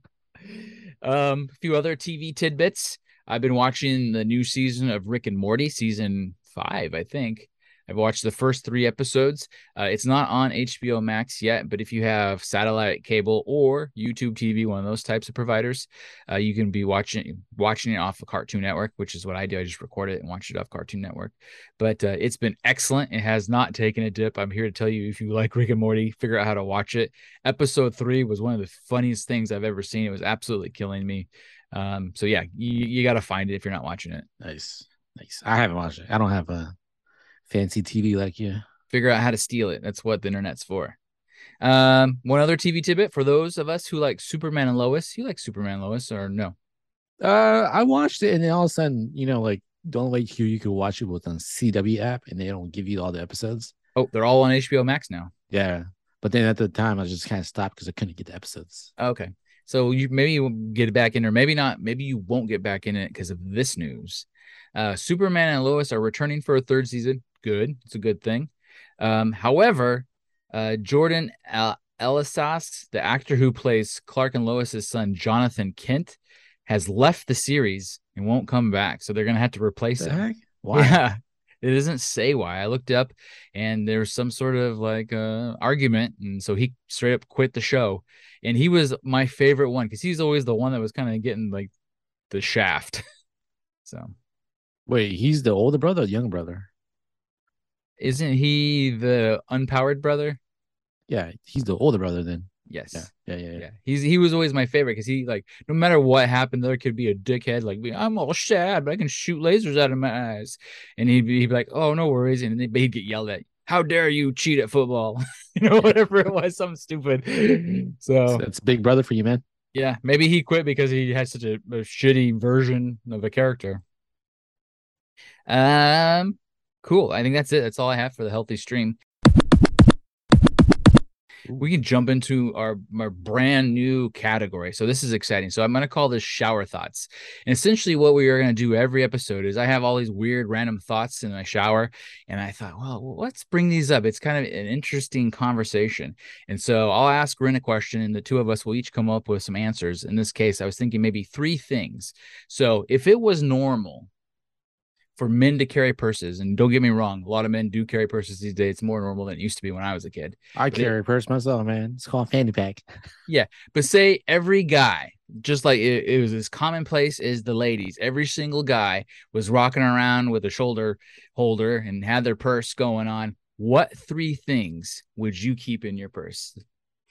um, a few other TV tidbits. I've been watching the new season of Rick and Morty, season five, I think. I've watched the first three episodes. Uh, it's not on HBO Max yet, but if you have satellite cable or YouTube TV, one of those types of providers, uh, you can be watching watching it off of Cartoon Network, which is what I do. I just record it and watch it off Cartoon Network. But uh, it's been excellent. It has not taken a dip. I'm here to tell you if you like Rick and Morty, figure out how to watch it. Episode three was one of the funniest things I've ever seen. It was absolutely killing me. Um, so yeah, you, you got to find it if you're not watching it. Nice. Nice. I haven't watched it. I don't have a fancy TV like you. Figure out how to steal it. That's what the internet's for. Um, one other TV tidbit for those of us who like Superman and Lois. You like Superman and Lois or no? Uh, I watched it, and then all of a sudden, you know, like don't way you, you could watch it was on CW app, and they don't give you all the episodes. Oh, they're all on HBO Max now. Yeah, but then at the time, I just kind of stopped because I couldn't get the episodes. Okay. So you maybe you will get back in, or maybe not. Maybe you won't get back in it because of this news. Uh, Superman and Lois are returning for a third season. Good, it's a good thing. Um, however, uh, Jordan Elsass, the actor who plays Clark and Lois's son, Jonathan Kent, has left the series and won't come back. So they're gonna have to replace The him. heck? Why? Yeah. It doesn't say why. I looked up and there's some sort of like uh argument. And so he straight up quit the show. And he was my favorite one because he's always the one that was kind of getting like the shaft. so Wait, he's the older brother or the younger brother? isn't he the unpowered brother? Yeah, he's the older brother then. Yes. Yeah, yeah, yeah. yeah. Yeah, he's he was always my favorite because he like no matter what happened, there could be a dickhead like I'm all sad, but I can shoot lasers out of my eyes, and he'd be, he'd be like, oh no worries, and then he'd get yelled at. How dare you cheat at football? you know, whatever it was, something stupid. So So that's big brother for you, man. yeah, maybe he quit because he had such a, a shitty version of a character. Um, cool. I think that's it. That's all I have for the healthy stream. We can jump into our, our brand new category. So this is exciting. So I'm going to call this shower thoughts. And essentially what we are going to do every episode is I have all these weird random thoughts in my shower and I thought, well, let's bring these up. It's kind of an interesting conversation. And so I'll ask Rin a question and the two of us will each come up with some answers. In this case, I was thinking maybe three things. So if it was normal for men to carry purses. And don't get me wrong, a lot of men do carry purses these days. It's more normal than it used to be when I was a kid. I But carry a purse myself, man. It's called fanny pack. Yeah. But say every guy, just like it, it was as commonplace as the ladies, every single guy was rocking around with a shoulder holder and had their purse going on. What three things would you keep in your purse?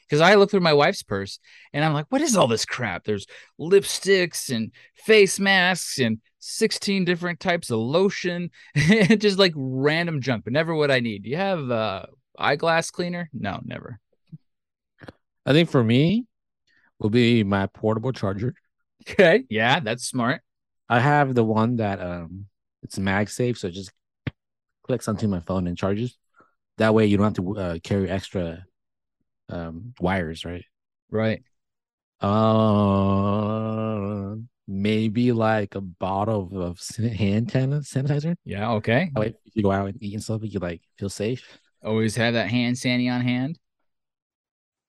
Because I look through my wife's purse and I'm like, what is all this crap? There's lipsticks and face masks and 16 different types of lotion, just like random junk, but never what I need. Do you have uh eyeglass cleaner? No, never. I think for me will be my portable charger. Okay. Yeah, that's smart. I have the one that um it's MagSafe, so it just clicks onto my phone and charges. That way you don't have to uh, carry extra um wires, right? Right. Uh, maybe like a bottle of, hand sanitizer. Yeah. Okay. That way, if you go out and eat and stuff, you like feel safe. Always have that hand sandy on hand.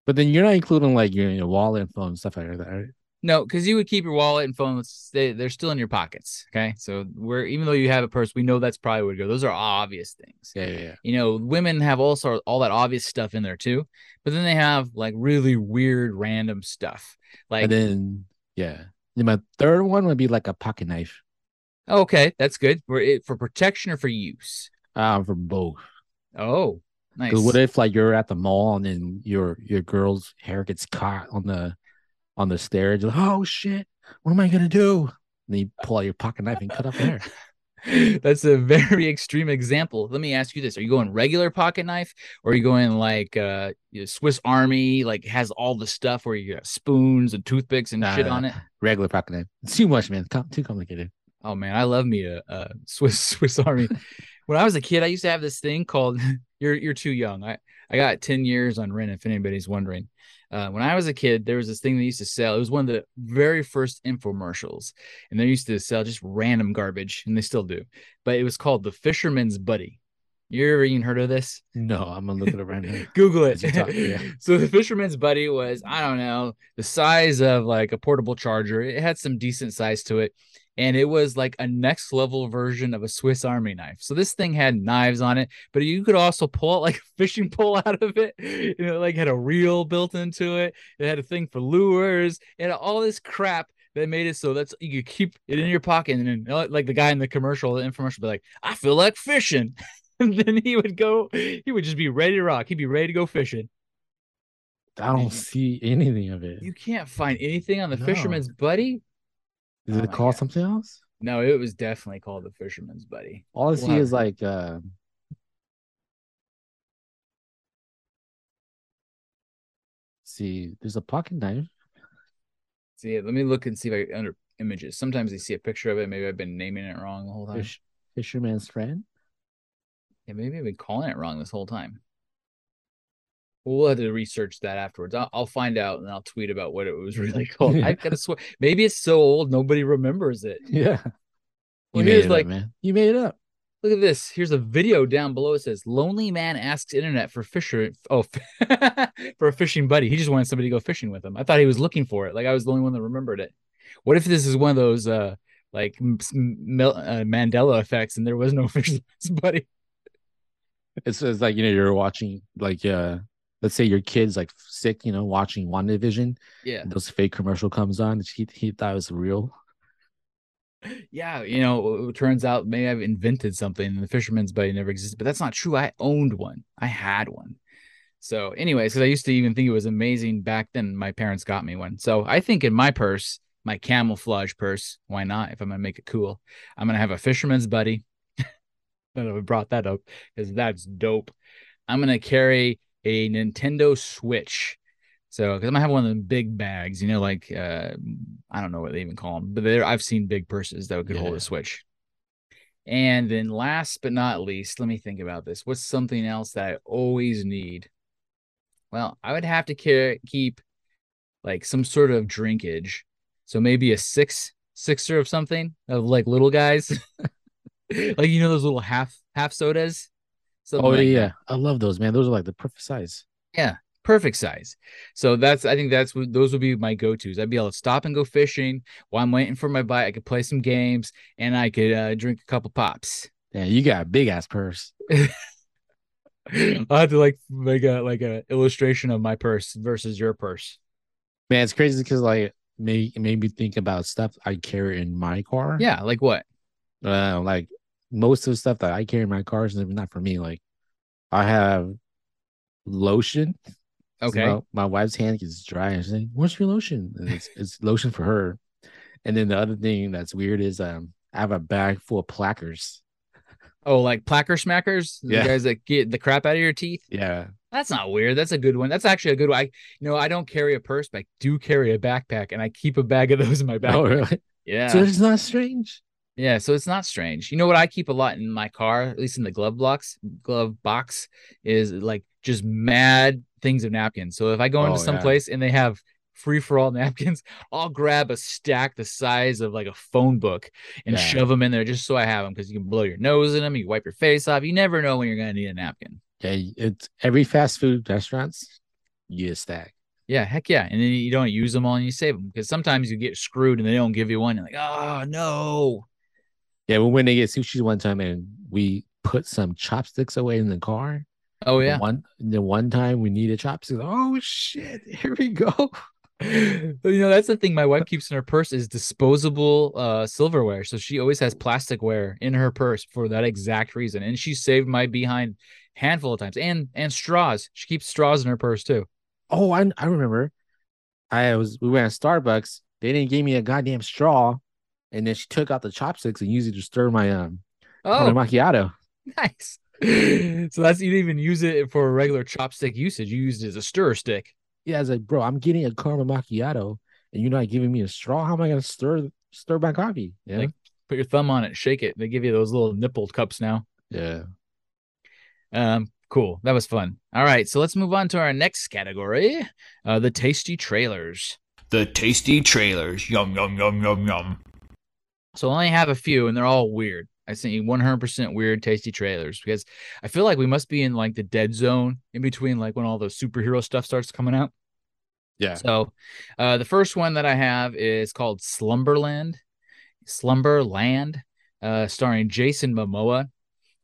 But then you're not including like your, your wallet and phone and stuff like that, right? No, because you would keep your wallet and phone. They, they're still in your pockets. Okay. So we're even though you have a purse, we know that's probably where to go. Those are obvious things. Yeah, yeah, yeah. You know, women have all sort all that obvious stuff in there too, but then they have like really weird random stuff. Like and then yeah. Then my third one would be like a pocket knife. okay, that's good. For it for protection or for use. Um, for both. Oh, nice. What if like you're at the mall and then your your girl's hair gets caught on the on the stairs? Like, oh shit, what am I gonna do? And then you pull out your pocket knife and cut the hair. That's a very extreme example. Let me ask you this: Are you going regular pocket knife, or are you going like uh Swiss Army, like has all the stuff where you got spoons and toothpicks and shit Nah. on it? Regular pocket knife. It's too much, man. Too complicated. Oh man, I love me a, a Swiss Swiss Army. When I was a kid, I used to have this thing called "You're You're Too Young." I I got ten years on rent. If anybody's wondering, uh, when I was a kid, there was this thing they used to sell. It was one of the very first infomercials, and they used to sell just random garbage, and they still do. But it was called the Fisherman's Buddy. You ever even heard of this? No, I'm gonna look it up right now. Google it. Talk, yeah. so the fisherman's buddy was, I don't know, the size of like a portable charger. It had some decent size to it. And it was like a next level version of a Swiss Army knife. So this thing had knives on it, but you could also pull out like a fishing pole out of it. You know, like had a reel built into it. It had a thing for lures and all this crap that made it so that's you could keep it in your pocket. And then uh, like the guy in the commercial, the infomercial, be like, I feel like fishing. And then he would go, he would just be ready to rock. He'd be ready to go fishing. I don't see anything of it. You can't find anything on the No. Fisherman's Buddy. Is Oh it called God. something else? No, it was definitely called the Fisherman's Buddy. All I see is like uh see, there's a pocket knife. See, let me look and see if I under images. Sometimes they see a picture of it. Maybe I've been naming it wrong the whole time. Fish, fisherman's friend. Yeah, maybe I've been calling it wrong this whole time. We'll have to research that afterwards. I'll, I'll find out and I'll tweet about what it was really called. I gotta swear, maybe it's so old nobody remembers it. Yeah. Well, you made here's it like, up. You made it up. look at this. Here's a video down below. It says, "Lonely man asks internet for fisher. Oh, for a fishing buddy. He just wanted somebody to go fishing with him. I thought he was looking for it. Like I was the only one that remembered it. What if this is one of those uh like uh, Mandela effects and there was no fisherman's buddy? It's, it's like you know you're watching like uh let's say your kid's like sick, you know, watching WandaVision. Yeah, and Those fake commercial comes on. He he thought it was real. yeah. You know, it turns out maybe I've invented something and the fisherman's buddy never existed, but that's not true. I owned one. I had one. So, anyways, because I used to even think it was amazing back then. My parents got me one. So I think in my purse, my camouflage purse, why not? If I'm gonna make it cool, I'm gonna have a fisherman's buddy. I don't know if I brought that up because that's dope. I'm gonna carry a Nintendo Switch. So, because I'm gonna have one of them big bags, you know, like uh, I don't know what they even call them, but there I've seen big purses that could hold a Switch. And then, last but not least, let me think about this. What's something else that I always need? Well, I would have to care, keep like some sort of drinkage. So maybe a six sixer of something of like little guys. like you know those little half half sodas. Oh like yeah, that. I love those, man. Those are like the perfect size. Yeah, perfect size. So that's I think that's what those would be my go-tos. I'd be able to stop and go fishing while I'm waiting for my bite. I could play some games and I could uh, drink a couple pops. Yeah, you got a big ass purse. I'll have to like make a like a illustration of my purse versus your purse. Man, it's crazy because like made made me think about stuff I carry in my car. Yeah, like what? Uh, like most of the stuff that I carry in my car is not for me. Like I have lotion. Okay. My, my wife's hand gets dry and she's like, Where's your lotion? And it's it's lotion for her. And then the other thing that's weird is um I have a bag full of plackers. Oh, like placker smackers, the guys that get the crap out of your teeth. Yeah. That's not weird. That's a good one. That's actually a good one. I, you know, I don't carry a purse, but I do carry a backpack, and I keep a bag of those in my backpack. Oh really? Yeah, So it's not strange. Yeah. So it's not strange. You know what? I keep a lot in my car, at least in the glove box. Glove box is like just mad things of napkins. So if I go into Oh, some yeah. place and they have free for all napkins, I'll grab a stack the size of like a phone book and Yeah. shove them in there just so I have them because you can blow your nose in them, you wipe your face off. You never know when you're gonna need a napkin. Yeah, it's every fast food restaurants, you stack. Yeah, heck yeah. And then you don't use them all and you save them because sometimes you get screwed and they don't give you one. You're like, oh no. Yeah, we went to get sushi one time and we put some chopsticks away in the car. Oh The yeah. One the one time we needed chopsticks. Oh shit, here we go. You know, that's the thing my wife keeps in her purse is disposable uh silverware. So she always has plasticware in her purse for that exact reason. And she saved my behind handful of times. And and straws. She keeps straws in her purse too. Oh, I I remember. I was we went to Starbucks. They didn't give me a goddamn straw, and then she took out the chopsticks and used it to stir my um Oh, my macchiato. nice. So that's you didn't even use it for a regular chopstick usage. You used it as a stir stick. Yeah, I was like, bro, I'm getting a caramel macchiato, and you're not giving me a straw. How am I gonna stir stir my coffee? Yeah, Like- Put your thumb on it, shake it. They give you those little nipple cups now. yeah. Um, cool. That was fun. All right, so let's move on to our next category, uh, the tasty trailers. The tasty trailers. Yum, yum, yum, yum, yum. So I only have a few, and they're all weird. I sent you 100% weird, tasty trailers because I feel like we must be in like the dead zone in between, like when all the superhero stuff starts coming out. Yeah. So, uh, the first one that I have is called Slumberland, Slumberland, uh, starring Jason Momoa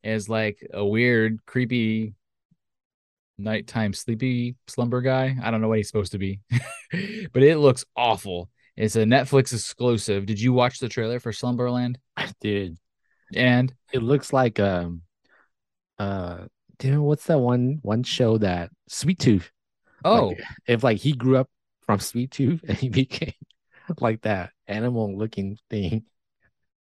as like a weird, creepy nighttime sleepy slumber guy. I don't know what he's supposed to be, but it looks awful. It's a Netflix exclusive. Did you watch the trailer for Slumberland? I did. And It looks like um uh damn what's that one one show that Sweet Tooth. oh, Like, if like he grew up from Sweet Tooth and he became like that animal looking thing.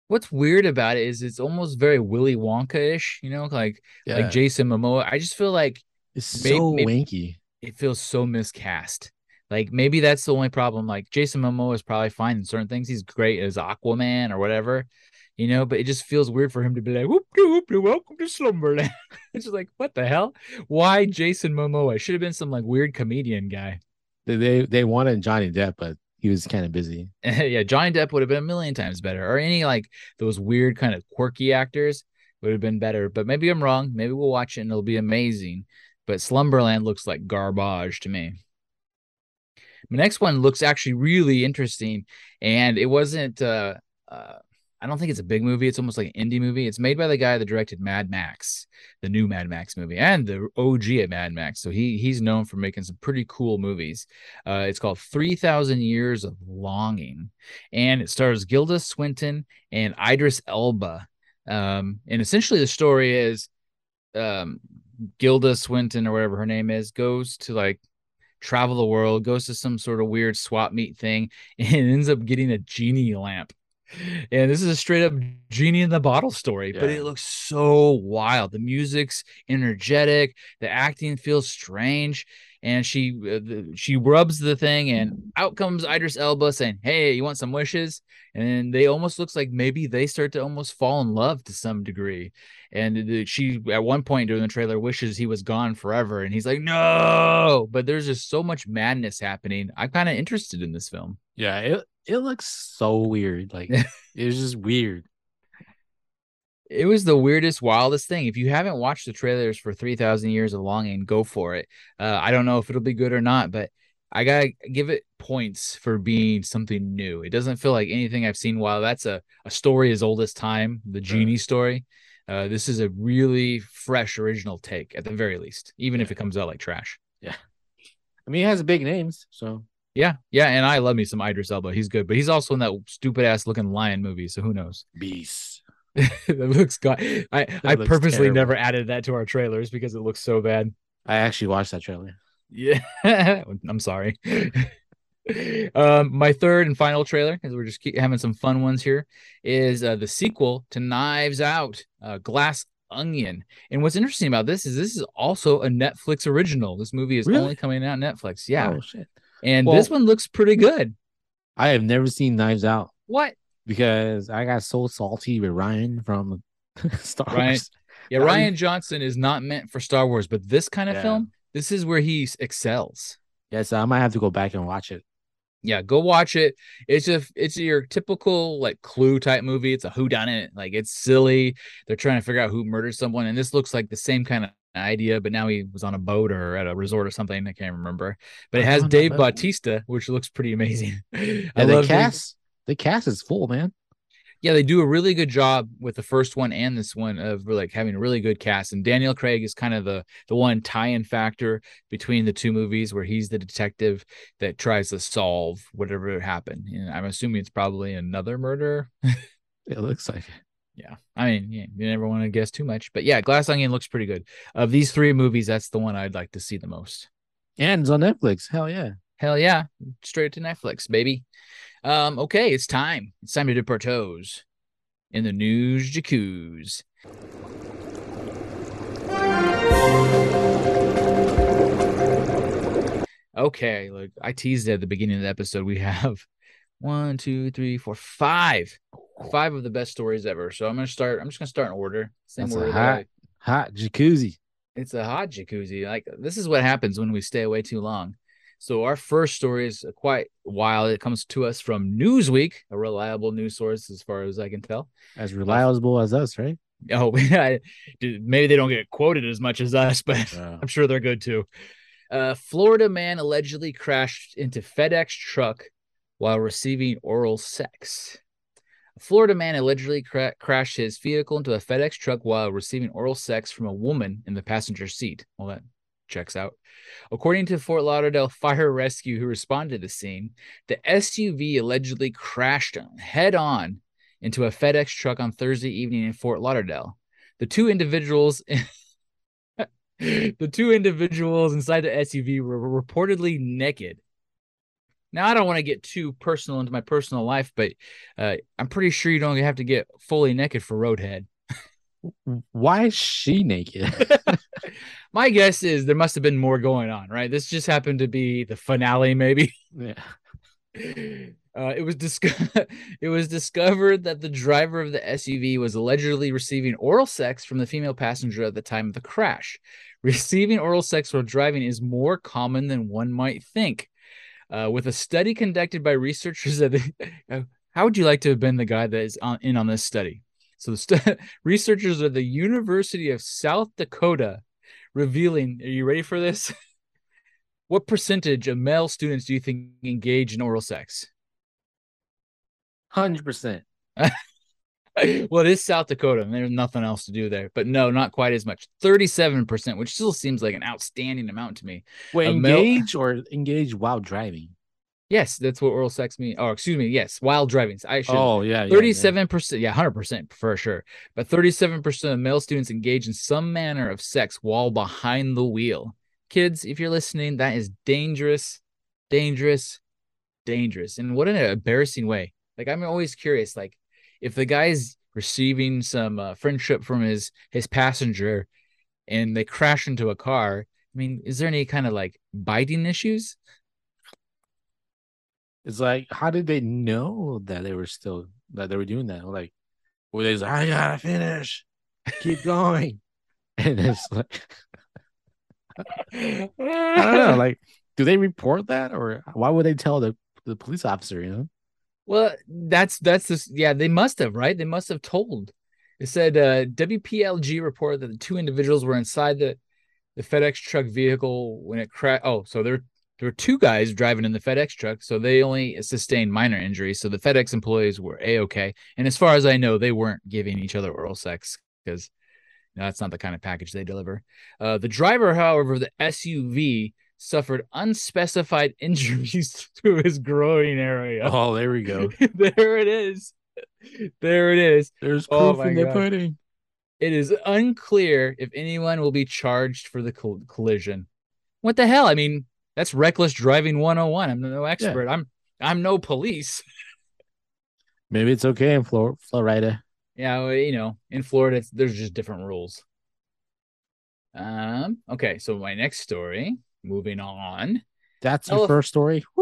what's weird about it is it's almost very Willy Wonka ish, you know, like Yeah. like Jason Momoa. I just feel like it's may- so maybe- wanky. it feels so miscast. Like maybe that's the only problem. Like Jason Momoa is probably fine in certain things. He's great as Aquaman or whatever, you know. But it just feels weird for him to be like, "Whoop whoop, welcome to Slumberland." it's just like, what the hell? Why Jason Momoa? Should have been some like weird comedian guy. They they, they wanted Johnny Depp, but he was kind of busy. yeah, Johnny Depp would have been a million times better, or any like those weird kind of quirky actors would have been better. But maybe I'm wrong. Maybe we'll watch it and it'll be amazing. But Slumberland looks like garbage to me. The next one looks actually really interesting, and it wasn't. uh uh I don't think it's a big movie. It's almost like an indie movie. It's made by the guy that directed Mad Max, the new Mad Max movie, and the OG at Mad Max. So he he's known for making some pretty cool movies. Uh, it's called Three Thousand Years of Longing, and it stars Gilda Swinton and Idris Elba. Um, and essentially, the story is, um, Gilda Swinton or whatever her name is goes to like travel the world, goes to some sort of weird swap meet thing, and ends up getting a genie lamp. And this is a straight up genie in the bottle story, but it looks so wild. The music's energetic, the acting feels strange, and she uh, the, she rubs the thing, and out comes Idris Elba saying, "Hey, you want some wishes?" And they almost looks like maybe they start to almost fall in love to some degree. And the, she at one point during the trailer wishes he was gone forever, and he's like, "No!" But there's just so much madness happening. I'm kind of interested in this film. Yeah, it it looks so weird. Like it's just weird. It was the weirdest, wildest thing. If you haven't watched the trailers for 3000 Years of Longing, go for it. Uh, I don't know if it'll be good or not, but I got to give it points for being something new. It doesn't feel like anything I've seen. While that's a, a story as old as time, the Genie story, uh, this is a really fresh, original take at the very least, even if it comes out like trash. Yeah. I mean, it has big names, so Yeah, yeah, and I love me some Idris Elba. He's good, but he's also in that stupid ass looking lion movie. So who knows? beast. that looks god. I I purposely terrible. never added that to our trailers because it looks so bad. I actually watched that trailer. Yeah, I'm sorry. um, my third and final trailer, as we're just keep having some fun ones here, is uh, the sequel to Knives Out, uh, Glass Onion. And what's interesting about this is this is also a Netflix original. This movie is Really? only coming out on Netflix. Yeah, Oh shit. and Well- this one looks pretty good. I have never seen Knives Out What? Because I got so salty with Rian from Star Rian- Wars. Yeah, Rian Johnson is not meant for Star Wars, but this kind of Yeah. film, this is where he excels. Yeah, so I might have to go back and watch it. Yeah, go watch it. It's a it's your typical like clue type movie. It's a who done it. Like it's silly. They're trying to figure out who murdered someone, and this looks like the same kind of idea, but now he was on a boat or at a resort or something. I can't remember. But it has Dave. Bautista, which looks pretty amazing. I And the love cast, the cast is full, man. yeah, they do a really good job with the first one and this one of like having a really good cast. And Daniel Craig is kind of the the one tie-in factor between the two movies, where he's the detective that tries to solve whatever happened. And I'm assuming it's probably another murder. It looks like it. Yeah, I mean, yeah, you never want to guess too much, but yeah, Glass Onion looks pretty good. Of these three movies, that's the one I'd like to see the most. And it's on Netflix. Hell yeah. Hell yeah, straight to Netflix, baby. Um, okay, it's time. It's time to dip our toes in the news jacuzzi. Okay, look, I teased it at the beginning of the episode. We have one, two, three, four, five, five of the best stories ever. So I'm gonna start. I'm just gonna start in order. Same That's a order. hot- I- Hot jacuzzi. it's a hot jacuzzi. Like this is what happens when we stay away too long. So our first story is quite wild. It comes to us from Newsweek, a reliable news source as far as I can tell. As reliable as us, right? Oh, maybe they don't get quoted as much as us, but. I'm sure they're good too. Uh, Florida man allegedly crashed into FedEx truck while receiving oral sex. A Florida man allegedly cra- crashed his vehicle into a FedEx truck while receiving oral sex from a woman in the passenger seat. Well, that checks out. According to Fort Lauderdale Fire Rescue, who responded to the scene, the SUV allegedly crashed head on into a FedEx truck on Thursday evening in Fort Lauderdale. The two individuals the two individuals inside the SUV were reportedly naked. Now, I don't want to get too personal into my personal life, but uh, I'm pretty sure you don't have to get fully naked for Roadhead. Why is she naked? My guess is there must have been more going on, right? This just happened to be the finale, maybe. yeah. Uh, it was disco- it was discovered that the driver of the SUV was allegedly receiving oral sex from the female passenger at the time of the crash. Receiving oral sex while driving is more common than one might think. Uh, with a study conducted by researchers at the, uh, how would you like to have been the guy that is on, in on this study? So the stu- researchers at the University of South Dakota revealing, are you ready for this? what percentage of male students do you think engage in oral sex? Hundred percent. well, it is South Dakota, and there's nothing else to do there. But no, not quite as much. Thirty-seven percent, which still seems like an outstanding amount to me. Wait, A male- engage or engage while driving? Yes, that's what oral sex means. Oh, excuse me. Yes, while driving. I should. Oh yeah. Thirty-seven percent, yeah, hundred percent for sure. But thirty-seven percent of male students engage in some manner of sex while behind the wheel. Kids, if you're listening, that is dangerous, dangerous, dangerous. And what an embarrassing way. Like I'm always curious, like if the guy's receiving some uh, friendship from his his passenger, and they crash into a car, I mean, is there any kind of like biting issues? It's like, how did they know that they were still that they were doing that? Like, were they like, I gotta finish, keep going, and it's like, I don't know, like, do they report that or why would they tell the the police officer? You know? Well, that's that's this. Yeah, they must have, right? They must have told. It said uh, WPLG reported that the two individuals were inside the the FedEx truck vehicle when it crashed. Oh, so there there were two guys driving in the FedEx truck, so they only sustained minor injuries. So the FedEx employees were a okay. And as far as I know, they weren't giving each other oral sex because you know, that's not the kind of package they deliver. Uh, the driver, however, the SUV suffered unspecified injuries to his groin area. Oh, there we go. there it is. There it is. There's Oh proof my in the pudding. It is unclear if anyone will be charged for the col- collision. What the hell? I mean, that's reckless driving 101. I'm no expert. I'm I'm no police. Maybe it's okay in Flor- Florida. Yeah, well, you know, in Florida, it's, there's just different rules. Um. Okay, so my next story. Moving on. That's your Oh. first story.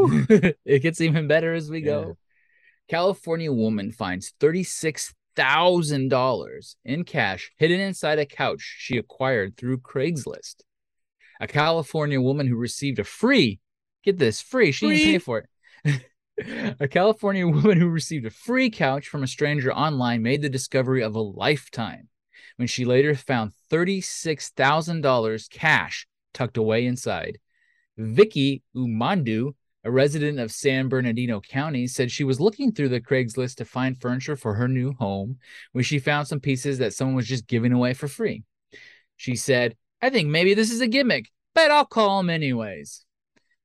It gets even better as we Yeah. go. California woman finds $36,000 in cash hidden inside a couch she acquired through Craigslist. A California woman who received a free, get this, free, she didn't pay for it. a California woman who received a free couch from a stranger online made the discovery of a lifetime when she later found $36,000 cash tucked away inside. Vicky Umodu, a resident of San Bernardino County, said she was looking through the Craigslist to find furniture for her new home when she found some pieces that someone was just giving away for free. She said, I think maybe this is a gimmick, but I'll call him anyways.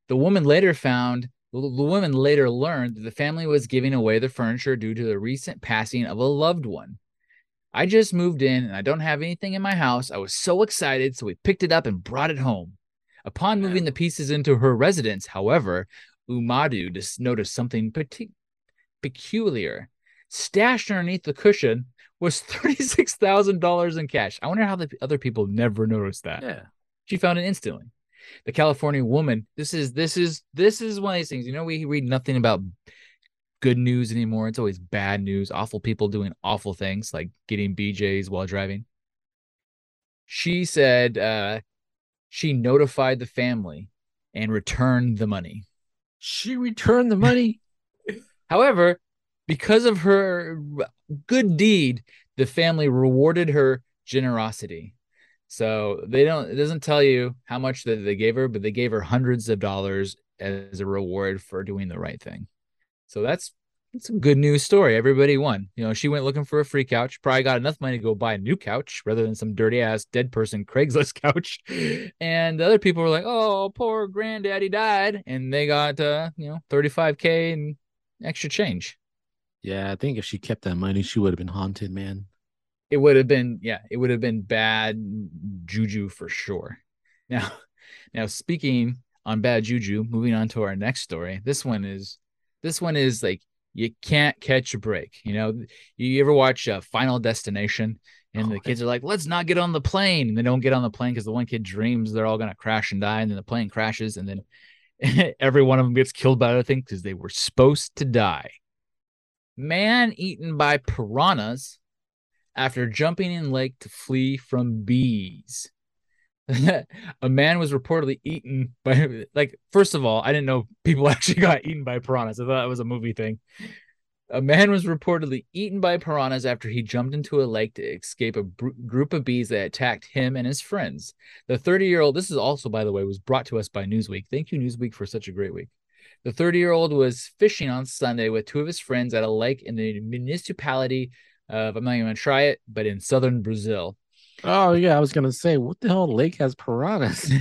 The woman later found the woman later learned that the family was giving away the furniture due to the recent passing of a loved one. I just moved in and I don't have anything in my house. I was so excited, so we picked it up and brought it home. Upon moving the pieces into her residence, however, Umodu noticed something peculiar. Stashed underneath the cushion was $36,000 in cash. I wonder how the other people never noticed that. Yeah. She found it instantly. The California woman, this is this is this is one of these things. You know, we read nothing about good news anymore. It's always bad news, awful people doing awful things like getting BJs while driving. She said uh she notified the family and returned the money. She returned the money. However, because of her good deed, the family rewarded her generosity. So they don't it doesn't tell you how much that they gave her, but they gave her hundreds of dollars as a reward for doing the right thing. So that's that's a good news story. Everybody won. You know, she went looking for a free couch, probably got enough money to go buy a new couch rather than some dirty ass dead person Craigslist couch. And the other people were like, "Oh, poor granddaddy died," and they got uh, you know, 35k and extra change. Yeah, I think if she kept that money, she would have been haunted, man. It would have been, yeah, it would have been bad juju for sure. Now, now speaking on bad juju, moving on to our next story. This one is, this one is like you can't catch a break. You know, you ever watch uh, Final Destination? And Oh, the kids are like, let's not get on the plane. And they don't get on the plane because the one kid dreams they're all going to crash and die. And then the plane crashes. And then every one of them gets killed by other thing because they were supposed to die. Man eaten by piranhas after jumping in lake to flee from bees. a man was reportedly eaten by like first of all, I didn't know people actually got eaten by piranhas. I thought it was a movie thing. A man was reportedly eaten by piranhas after he jumped into a lake to escape a br- group of bees that attacked him and his friends. The 30 year old, this is also, by the way, was brought to us by Newsweek. Thank you, Newsweek, for such a great week. The 30 year old was fishing on Sunday with two of his friends at a lake in the municipality of, I'm not even going to try it, but in southern Brazil. Oh yeah, I was gonna say, what the hell lake has piranhas?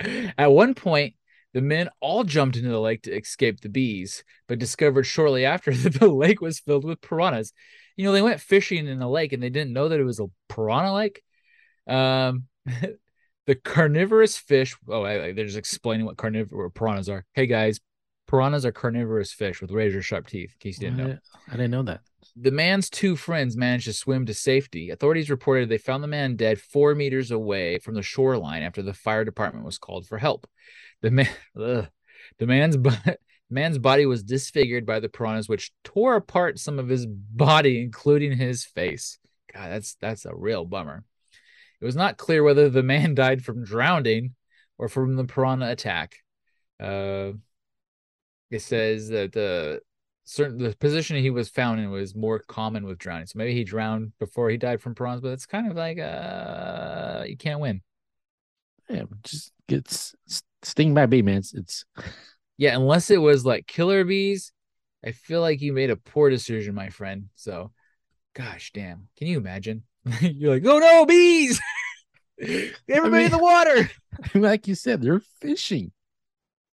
At one point, the men all jumped into the lake to escape the bees, but discovered shortly after that the lake was filled with piranhas. You know, they went fishing in the lake and they didn't know that it was a piranha lake. Um, the carnivorous fish. Oh, I, I- they're just explaining what carnivore piranhas are. Hey guys, Piranhas are carnivorous fish with razor sharp teeth. In case you didn't know. I didn't know that. The man's two friends managed to swim to safety. Authorities reported they found the man dead four meters away from the shoreline after the fire department was called for help. The man, ugh. the man's bu- man's body was disfigured by the piranhas, which tore apart some of his body, including his face. God, that's that's a real bummer. It was not clear whether the man died from drowning or from the piranha attack. Uh, it says that the certain the position he was found in was more common with drowning. So maybe he drowned before he died from piranhas, but it's kind of like uh you can't win. Yeah, just gets sting by bee, man. It's, it's Yeah, unless it was like killer bees. I feel like you made a poor decision, my friend. So gosh damn. Can you imagine? You're like, oh no, bees! Everybody in the water. like you said, they're fishing.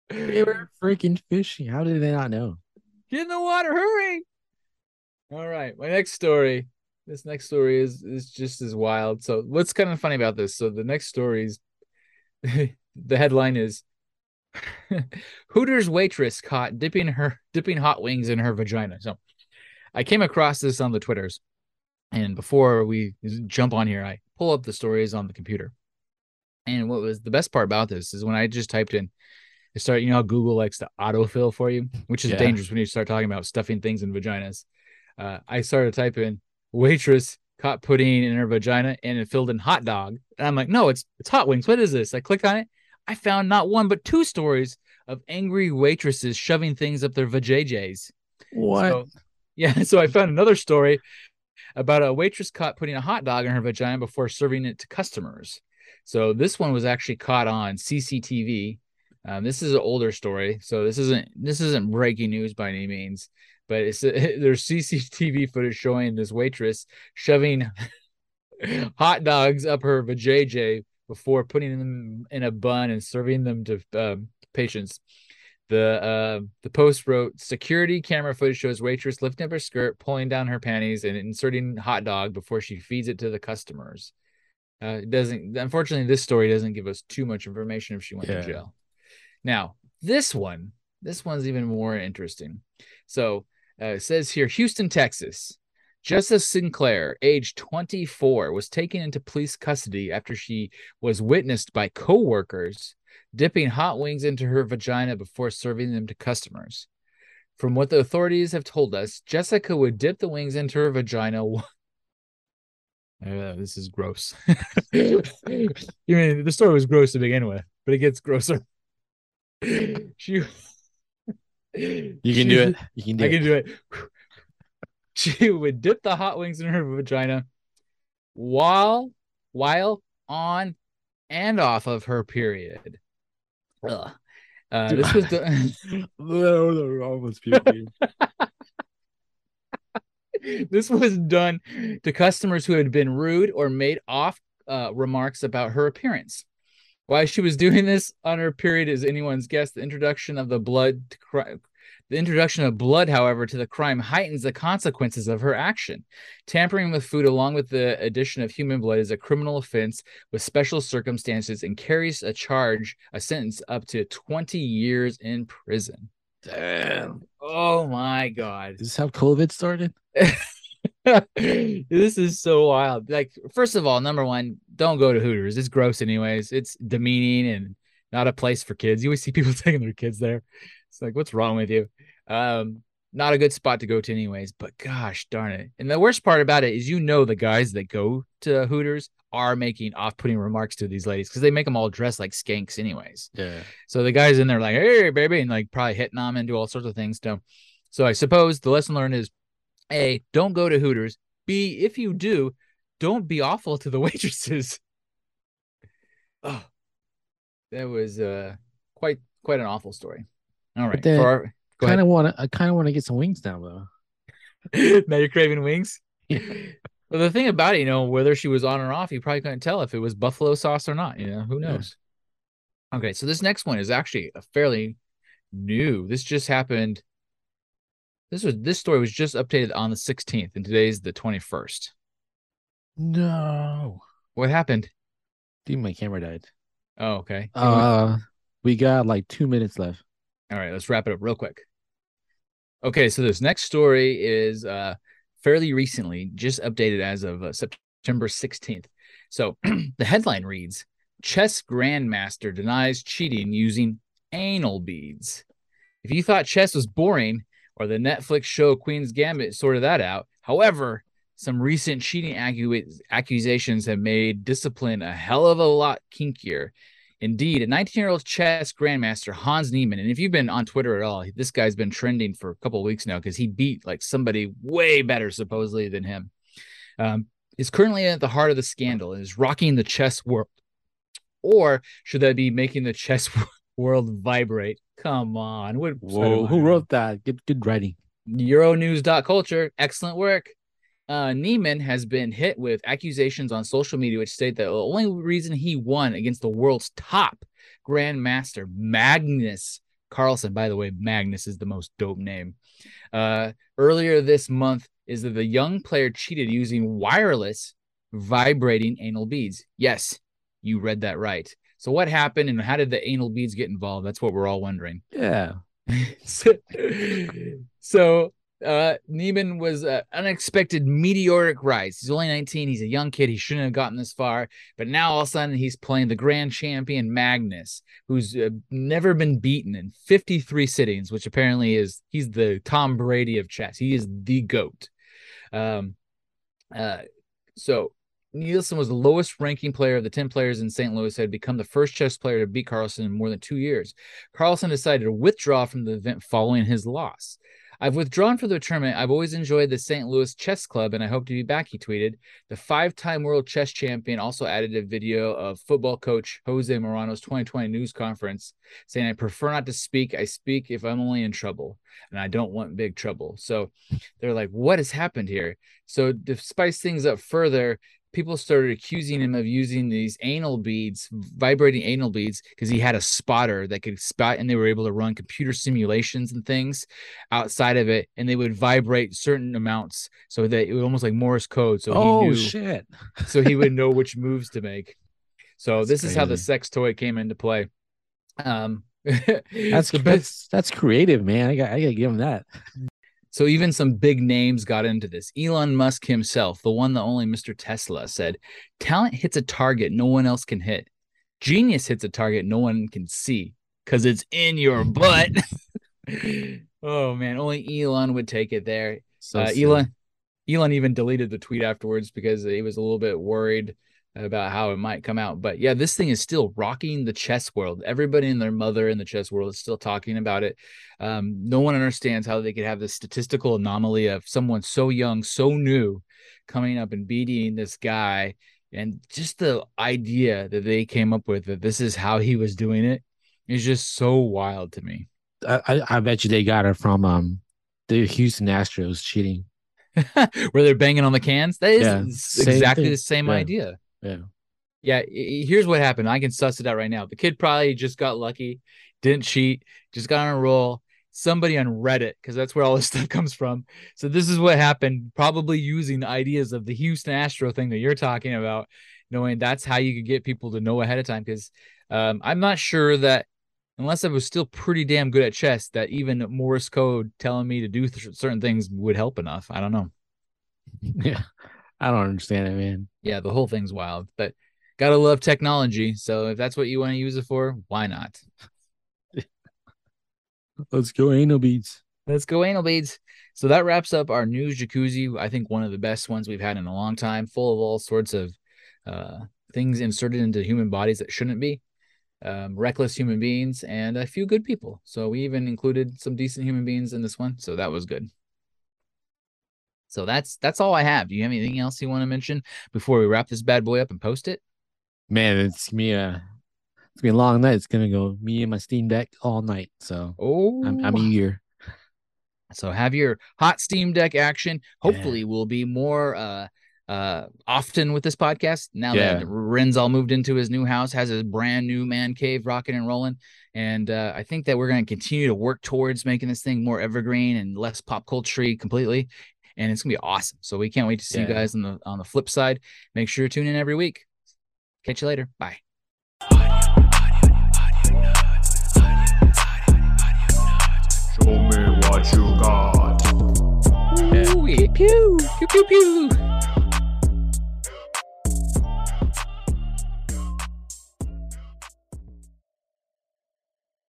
They were freaking fishing. How did they not know? Get in the water, hurry. All right. My next story. This next story is is just as wild. So what's kind of funny about this? So the next story is the headline is Hooters waitress caught dipping her dipping hot wings in her vagina. So I came across this on the Twitters. And before we jump on here, I pull up the stories on the computer. And what was the best part about this is when I just typed in it started, you know how Google likes to autofill for you, which is Yeah. dangerous when you start talking about stuffing things in vaginas. Uh, I started typing waitress caught pudding in her vagina and it filled in hot dog. And I'm like, no, it's it's hot wings. What is this? I clicked on it. I found not one but two stories of angry waitresses shoving things up their vajayjays. What? So, yeah, so I found another story about a waitress caught putting a hot dog in her vagina before serving it to customers. So this one was actually caught on CCTV. Um, this is an older story, so this isn't this isn't breaking news by any means, but it's there's CCTV footage showing this waitress shoving hot dogs up her vajayjay before putting them in a bun and serving them to um, patients. The uh, the post wrote security camera footage shows waitress lifting up her skirt, pulling down her panties, and inserting hot dog before she feeds it to the customers. Uh, it doesn't unfortunately this story doesn't give us too much information if she went Yeah. to jail. Now this one, this one's even more interesting. So uh, it says here, Houston, Texas. Justice Sinclair, age 24, was taken into police custody after she was witnessed by coworkers dipping hot wings into her vagina before serving them to customers. From what the authorities have told us, Jessica would dip the wings into her vagina. Uh, this is gross. you mean the story was gross to begin with, but it gets grosser. She, You can do it. You can do I it. can do it. She would dip the hot wings in her vagina while while on and off of her period. Ugh. Uh, this was done. almost this was done to customers who had been rude or made off uh, remarks about her appearance. Why she was doing this on her period is anyone's guess. The introduction of the blood to the introduction of blood, however, to the crime heightens the consequences of her action. Tampering with food along with the addition of human blood is a criminal offense with special circumstances and carries a charge, a sentence up to 20 years in prison. Damn. Oh my god. Is this how COVID started? this is so wild. Like, first of all, number one, don't go to Hooters. It's gross, anyways. It's demeaning and not a place for kids. You always see people taking their kids there. It's like, what's wrong with you? Um, not a good spot to go to, anyways. But gosh darn it. And the worst part about it is, you know, the guys that go to Hooters are making off-putting remarks to these ladies because they make them all dress like skanks, anyways. Yeah. So the guy's in there like, hey, baby, and like probably hitting them and do all sorts of things. So, so I suppose the lesson learned is A, don't go to Hooters. B, if you do, don't be awful to the waitresses. Oh, that was uh quite quite an awful story. All right. Our, Kind of want. I kind of want to get some wings now, though. now you're craving wings. Well, the thing about it, you know, whether she was on or off, you probably couldn't tell if it was buffalo sauce or not. You know, who Yeah. knows? Okay, so this next one is actually a fairly new. This just happened. This was this story was just updated on the 16th, and today's the 21st. No. What happened? Dude, my camera died. Oh, okay. Uh, we got like two minutes left. All right, let's wrap it up real quick. Okay, so this next story is uh fairly recently, just updated as of uh, September 16th. So the headline reads Chess Grandmaster denies cheating using anal beads. If you thought chess was boring or the Netflix show Queen's Gambit sorted that out, however, some recent cheating accusations have made discipline a hell of a lot kinkier. Indeed, a 19 year old chess grandmaster, Hans Niemann, and if you've been on Twitter at all, this guy's been trending for a couple weeks now because he beat like somebody way better, supposedly, than him, um, is currently at the heart of the scandal and is rocking the chess world. Or should that be making the chess world vibrate? Come on. What, Whoa, who wrote that? Good, good writing. Euronews.culture. Excellent work. Uh, Niemann has been hit with accusations on social media which state that the only reason he won against the world's top grandmaster, Magnus Carlsen, by the way, Magnus is the most dope name. Uh, earlier this month, is that the young player cheated using wireless vibrating anal beads. Yes, you read that right. So, what happened and how did the anal beads get involved? That's what we're all wondering. Yeah. so, so uh Niemann was an unexpected meteoric rise. He's only 19. He's a young kid. He shouldn't have gotten this far. But now all of a sudden he's playing the grand champion Magnus, who's uh, never been beaten in 53 sittings, which apparently is he's the Tom Brady of chess. He is the goat. Um uh so Nielsen was the lowest ranking player of the 10 players in St. Louis, had become the first chess player to beat Carlsen in more than two years. Carlsen decided to withdraw from the event following his loss. I've withdrawn from the tournament. I've always enjoyed the St. Louis Chess Club, and I hope to be back, he tweeted. The five time world chess champion also added a video of football coach Jose Mourinho's 2020 news conference saying, I prefer not to speak. I speak if I'm only in trouble, and I don't want big trouble. So they're like, what has happened here? So to spice things up further, people started accusing him of using these anal beads, vibrating anal beads, because he had a spotter that could spot, and they were able to run computer simulations and things outside of it, and they would vibrate certain amounts, so that it was almost like Morse code. So oh he knew, shit! so he would know which moves to make. So That's this is how the sex toy came into play. Um, That's the best. that's that's creative, man. I got I gotta give him that. So even some big names got into this. Elon Musk himself, the one that only Mr. Tesla said, talent hits a target no one else can hit. Genius hits a target no one can see because it's in your butt. oh man, only Elon would take it there. So uh. Elon Elon even deleted the tweet afterwards because he was a little bit worried about how it might come out. But yeah, this thing is still rocking the chess world. Everybody and their mother in the chess world is still talking about it. Um, no one understands how they could have this statistical anomaly of someone so young, so new, coming up and beating this guy. And just the idea that they came up with that this is how he was doing it is just so wild to me. I, I bet you they got it from um the Houston Astros cheating. Where they're banging on the cans. That is Yeah, exactly thing. the same Yeah. idea. Yeah. Yeah, here's what happened. I can suss it out right now. The kid probably just got lucky, didn't cheat, just got on a roll. Somebody on Reddit, because that's where all this stuff comes from. So this is what happened, probably using the ideas of the Houston Astro thing that you're talking about, knowing that's how you could get people to know ahead of time. Because um, I'm not sure that unless I was still pretty damn good at chess, that even Morse code telling me to do th- certain things would help enough. I don't know. Yeah. I don't understand it, man. yeah, the whole thing's wild, but gotta love technology. So if that's what you want to use it for, why not? Let's go anal beads. Let's go anal beads. So that wraps up our news jacuzzi. I think one of the best ones we've had in a long time, full of all sorts of uh, things inserted into human bodies that shouldn't be, um, reckless human beings, and a few good people. So we even included some decent human beings in this one. So that was good. So that's that's all I have. Do you have anything else you want to mention before we wrap this bad boy up and post it? Man, it's me uh it's gonna be a long night. It's gonna go me and my Steam Deck all night. So Oh, I'm I'm eager. So have your hot Steam Deck action. Hopefully, we'll be more uh uh often with this podcast now Yeah. that Ren's all moved into his new house, has his brand new man cave rocking and rolling. And uh, I think that we're going to continue to work towards making this thing more evergreen and less pop culture completely and it's gonna be awesome. So we can't wait to see yeah. you guys on the on the flip side. Make sure to tune in every week. Catch you later. Bye. Show me what you got. Ooh. Pew pew pew pew pew.